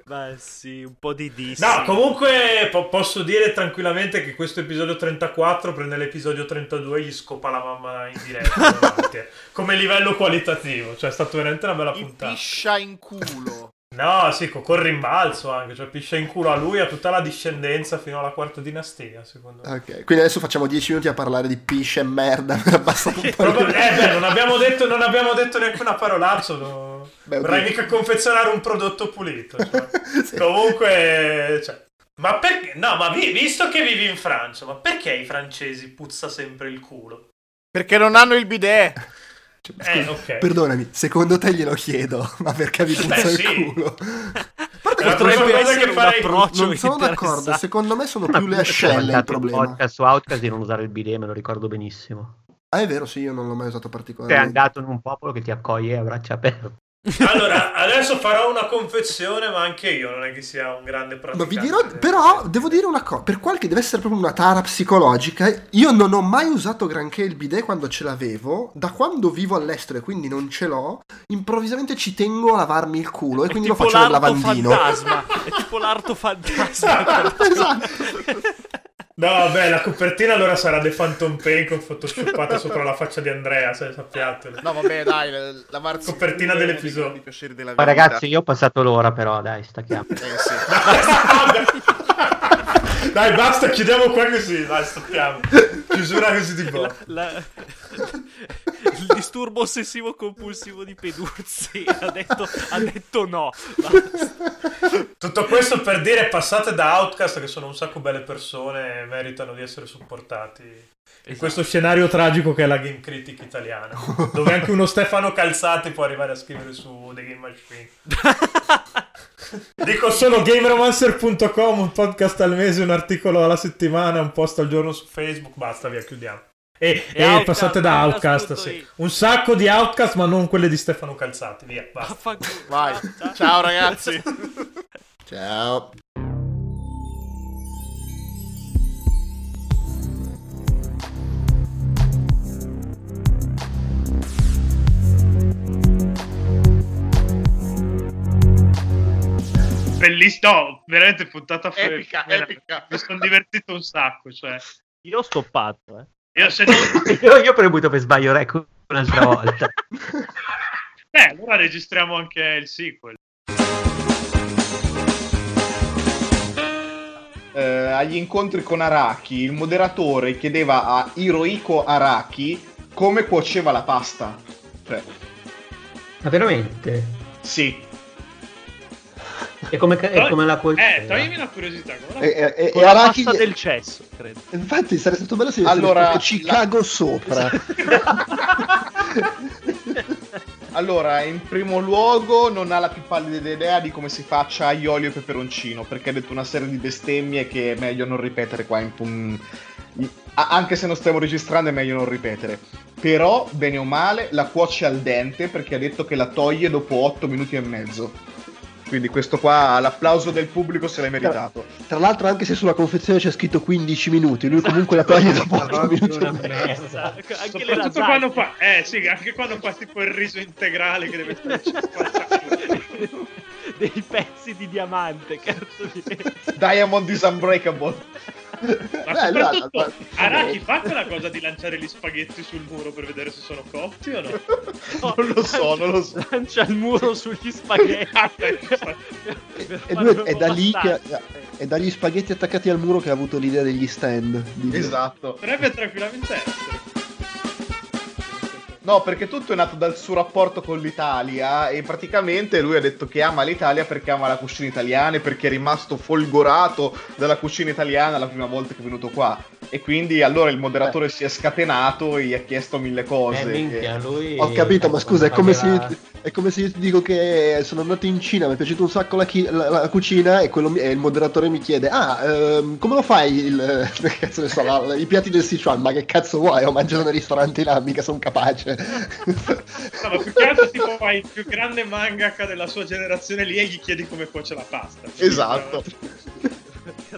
[SPEAKER 1] Beh, sì, un po' di dissi.
[SPEAKER 2] No, comunque po- posso dire tranquillamente che questo episodio 34 prende l'episodio 32 e gli scopa la mamma in diretta. eh. Come livello qualitativo, cioè è stata veramente una bella puntata.
[SPEAKER 6] piscia in culo.
[SPEAKER 2] No, sì, co- col rimbalzo anche, cioè piscia in culo a lui e a tutta la discendenza fino alla quarta dinastia, secondo me.
[SPEAKER 5] Ok, quindi adesso facciamo 10 minuti a parlare di pisce e merda per abbassare un po'
[SPEAKER 2] Probab- eh, beh, non abbiamo detto, non abbiamo detto neanche una parolaccia. No.
[SPEAKER 5] Beh.
[SPEAKER 2] Vorrei mica confezionare un prodotto pulito. cioè.
[SPEAKER 5] Sì.
[SPEAKER 2] Comunque, cioè, ma perché? No, ma vi- visto che vivi in Francia, ma perché i francesi puzza sempre il culo?
[SPEAKER 6] Perché non hanno il bidet.
[SPEAKER 5] Cioè,
[SPEAKER 2] Eh,
[SPEAKER 5] scusa,
[SPEAKER 2] ok.
[SPEAKER 5] Perdonami, secondo te glielo chiedo, ma perché vi puzza
[SPEAKER 2] Beh,
[SPEAKER 5] il
[SPEAKER 2] sì.
[SPEAKER 5] culo?
[SPEAKER 2] È la
[SPEAKER 1] Potrebbe essere
[SPEAKER 2] che
[SPEAKER 1] un
[SPEAKER 2] farei.
[SPEAKER 1] approccio
[SPEAKER 5] Non sono d'accordo, secondo me sono
[SPEAKER 4] Ma
[SPEAKER 5] più le ascelle il problema.
[SPEAKER 4] podcast su Outcast di non usare il bidet, me lo ricordo benissimo.
[SPEAKER 5] Ah, è vero, sì, io non l'ho mai usato
[SPEAKER 4] Sei
[SPEAKER 5] particolarmente.
[SPEAKER 4] andato in un popolo che ti accoglie a braccia aperte.
[SPEAKER 2] Allora, adesso farò una confessione, ma anche io non è che sia un grande
[SPEAKER 5] Ma
[SPEAKER 2] praticante.
[SPEAKER 5] vi dirò, però devo dire una cosa, per qualche deve essere proprio una tara psicologica, io non ho mai usato granché il bidet quando ce l'avevo, da quando vivo all'estero e quindi non ce l'ho, improvvisamente ci tengo a lavarmi il culo e
[SPEAKER 1] È
[SPEAKER 5] quindi lo
[SPEAKER 1] tipo
[SPEAKER 5] faccio nel
[SPEAKER 1] l'arto
[SPEAKER 5] lavandino.
[SPEAKER 1] fantasma. È tipo l'arto fantasma.
[SPEAKER 5] esatto.
[SPEAKER 2] No, vabbè, la copertina allora sarà The Phantom Pain con photoshoppata sopra la faccia di Andrea, se sappiatelo.
[SPEAKER 6] No, vabbè, dai, la- il
[SPEAKER 2] Copertina dell'episodio.
[SPEAKER 6] piaceri della
[SPEAKER 4] Ma ragazzi, io ho passato l'ora però, dai, stacchiamo.
[SPEAKER 6] Eh, sì.
[SPEAKER 2] Dai, basta, chiudiamo qua così. Dai, stoppiamo. Chiusura così di boh.
[SPEAKER 1] La- il disturbo ossessivo compulsivo di Peduzzi ha detto, ha detto no. Basta.
[SPEAKER 2] Tutto questo per dire passate da Outcast che sono un sacco belle persone e meritano di essere supportati in questo scenario tragico che è la Game Critic italiana, dove anche uno Stefano Calzati può arrivare a scrivere su The Game Machine. Dico solo gameromancer.com, un podcast al mese, un articolo alla settimana, un post al giorno su Facebook, basta, via, chiudiamo. E,
[SPEAKER 1] E
[SPEAKER 2] e
[SPEAKER 1] Outcast,
[SPEAKER 2] passate da Outcast, sì. un sacco di Outcast, ma non quelle di Stefano Calzati, via, basta.
[SPEAKER 6] Vai. Ciao, ragazzi.
[SPEAKER 5] Ciao.
[SPEAKER 2] Bellissimo, no, veramente puntata fuori.
[SPEAKER 6] Epica,
[SPEAKER 2] veramente.
[SPEAKER 6] epica.
[SPEAKER 2] Mi sono divertito un sacco, cioè.
[SPEAKER 4] Io ho stoppato, eh.
[SPEAKER 2] Io se non...
[SPEAKER 4] Io, io ho premuto per sbaglio record un'altra volta.
[SPEAKER 2] Beh, allora registriamo anche il sequel.
[SPEAKER 3] Eh, agli incontri con Araki, il moderatore chiedeva a Hirohiko Araki come cuoceva la pasta. Cioè,
[SPEAKER 4] Ma veramente?
[SPEAKER 3] sì.
[SPEAKER 4] E come, e come la cuocina?
[SPEAKER 2] Eh, toglimi una curiosità. Come la...
[SPEAKER 5] E, e- e-
[SPEAKER 1] Con
[SPEAKER 5] e
[SPEAKER 1] la
[SPEAKER 5] Araki...
[SPEAKER 1] pasta del cesso, credo.
[SPEAKER 5] Infatti sarebbe stato bello se
[SPEAKER 3] Allora,
[SPEAKER 5] allora, Chicago sopra.
[SPEAKER 3] Allora, in primo luogo non ha la più pallida idea di come si faccia aglio, olio e peperoncino, perché ha detto una serie di bestemmie che è meglio non ripetere qua in a- Anche se non stiamo registrando è meglio non ripetere. Però, bene o male, la cuoce al dente perché ha detto che la toglie dopo 8 minuti e mezzo. Quindi questo qua, l'applauso del pubblico se l'hai meritato.
[SPEAKER 5] Tra l'altro anche se sulla confezione c'è scritto 15 minuti, lui comunque la toglie dopo 8 minuti. e
[SPEAKER 4] Una
[SPEAKER 5] mezzo.
[SPEAKER 4] merda.
[SPEAKER 1] Anche le lasagne.
[SPEAKER 2] quando fa... Eh, sì, anche quando fa tipo il riso integrale che deve stare 50
[SPEAKER 1] Dei pezzi di diamante, cazzo di...
[SPEAKER 3] Diamond is unbreakable.
[SPEAKER 2] Ma
[SPEAKER 5] Beh,
[SPEAKER 2] soprattutto,
[SPEAKER 5] no, no,
[SPEAKER 2] Araki fa quella cosa di lanciare gli spaghetti sul muro per vedere se sono cotti o no?
[SPEAKER 3] Non lo so, non lo so.
[SPEAKER 1] Lancia il muro sugli spaghetti.
[SPEAKER 2] Ah.
[SPEAKER 5] E lui è da lì che è dagli spaghetti attaccati al muro che ha avuto l'idea degli stand. Di-
[SPEAKER 3] Esatto.
[SPEAKER 2] Potrebbe tranquillamente essere.
[SPEAKER 3] No, perché tutto è nato dal suo rapporto con l'Italia e praticamente lui ha detto che ama l'Italia perché ama la cucina italiana e perché è rimasto folgorato dalla cucina italiana la prima volta che è venuto qua. E quindi allora il moderatore si è scatenato e gli ha chiesto mille cose.
[SPEAKER 4] Eh, minchia, lui...
[SPEAKER 5] Ho capito, ma scusa, è come, se è come se io ti dico che sono andato in Cina, mi è piaciuta un sacco la, chi- la- la cucina e, quello mi- e il moderatore mi chiede, ah, ehm, come lo fai il, cazzo ne so, la- i piatti del Sichuan? Ma che cazzo vuoi? Ho mangiato nei ristoranti là, mica sono capace.
[SPEAKER 2] No, ma più che altro tipo fai il più grande mangaka della sua generazione lì e gli chiedi come cuoce la pasta.
[SPEAKER 3] Esatto.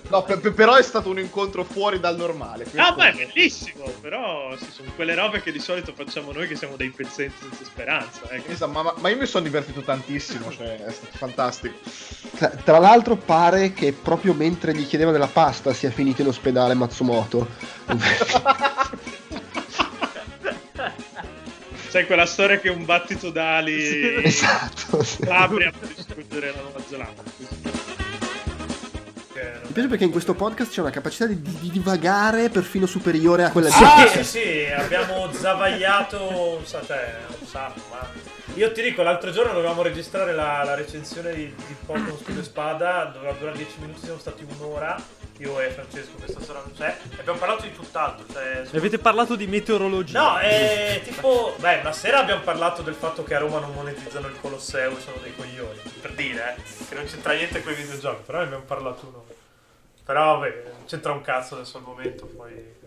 [SPEAKER 3] No, pe- pe- però è stato un incontro fuori dal normale.
[SPEAKER 2] Ah, beh, bellissimo, però sì, sono quelle robe che di solito facciamo noi che siamo dei pezzenti senza speranza. Eh.
[SPEAKER 3] Esatto, ma, ma io mi sono divertito tantissimo, cioè è stato fantastico.
[SPEAKER 5] Tra, tra l'altro pare che proprio mentre gli chiedeva della pasta sia finito in ospedale Matsumoto.
[SPEAKER 2] Sai quella storia che un battito d'ali
[SPEAKER 5] esatto. sì.
[SPEAKER 2] apre per distruggere la Nuova Zelanda.
[SPEAKER 5] Mi piace perché in questo podcast c'è una capacità di, di divagare perfino superiore a quella di
[SPEAKER 2] Ah, sì, sì, abbiamo zavagliato un sacco, un sacco, ma... Io ti dico, l'altro giorno dovevamo registrare la, la recensione di, di Pokémon Scudo e Spada, doveva durare 10 minuti, siamo stati un'ora, io e Francesco che stasera non c'è, e abbiamo parlato di tutt'altro, cioè...
[SPEAKER 1] Avete parlato di meteorologia?
[SPEAKER 2] No, è tipo... Beh, una sera abbiamo parlato del fatto che a Roma non monetizzano il Colosseo, sono dei coglioni, per dire, eh, che non c'entra niente con i videogiochi, però ne abbiamo parlato un'ora. Però, vabbè, c'entra un cazzo adesso al momento, poi...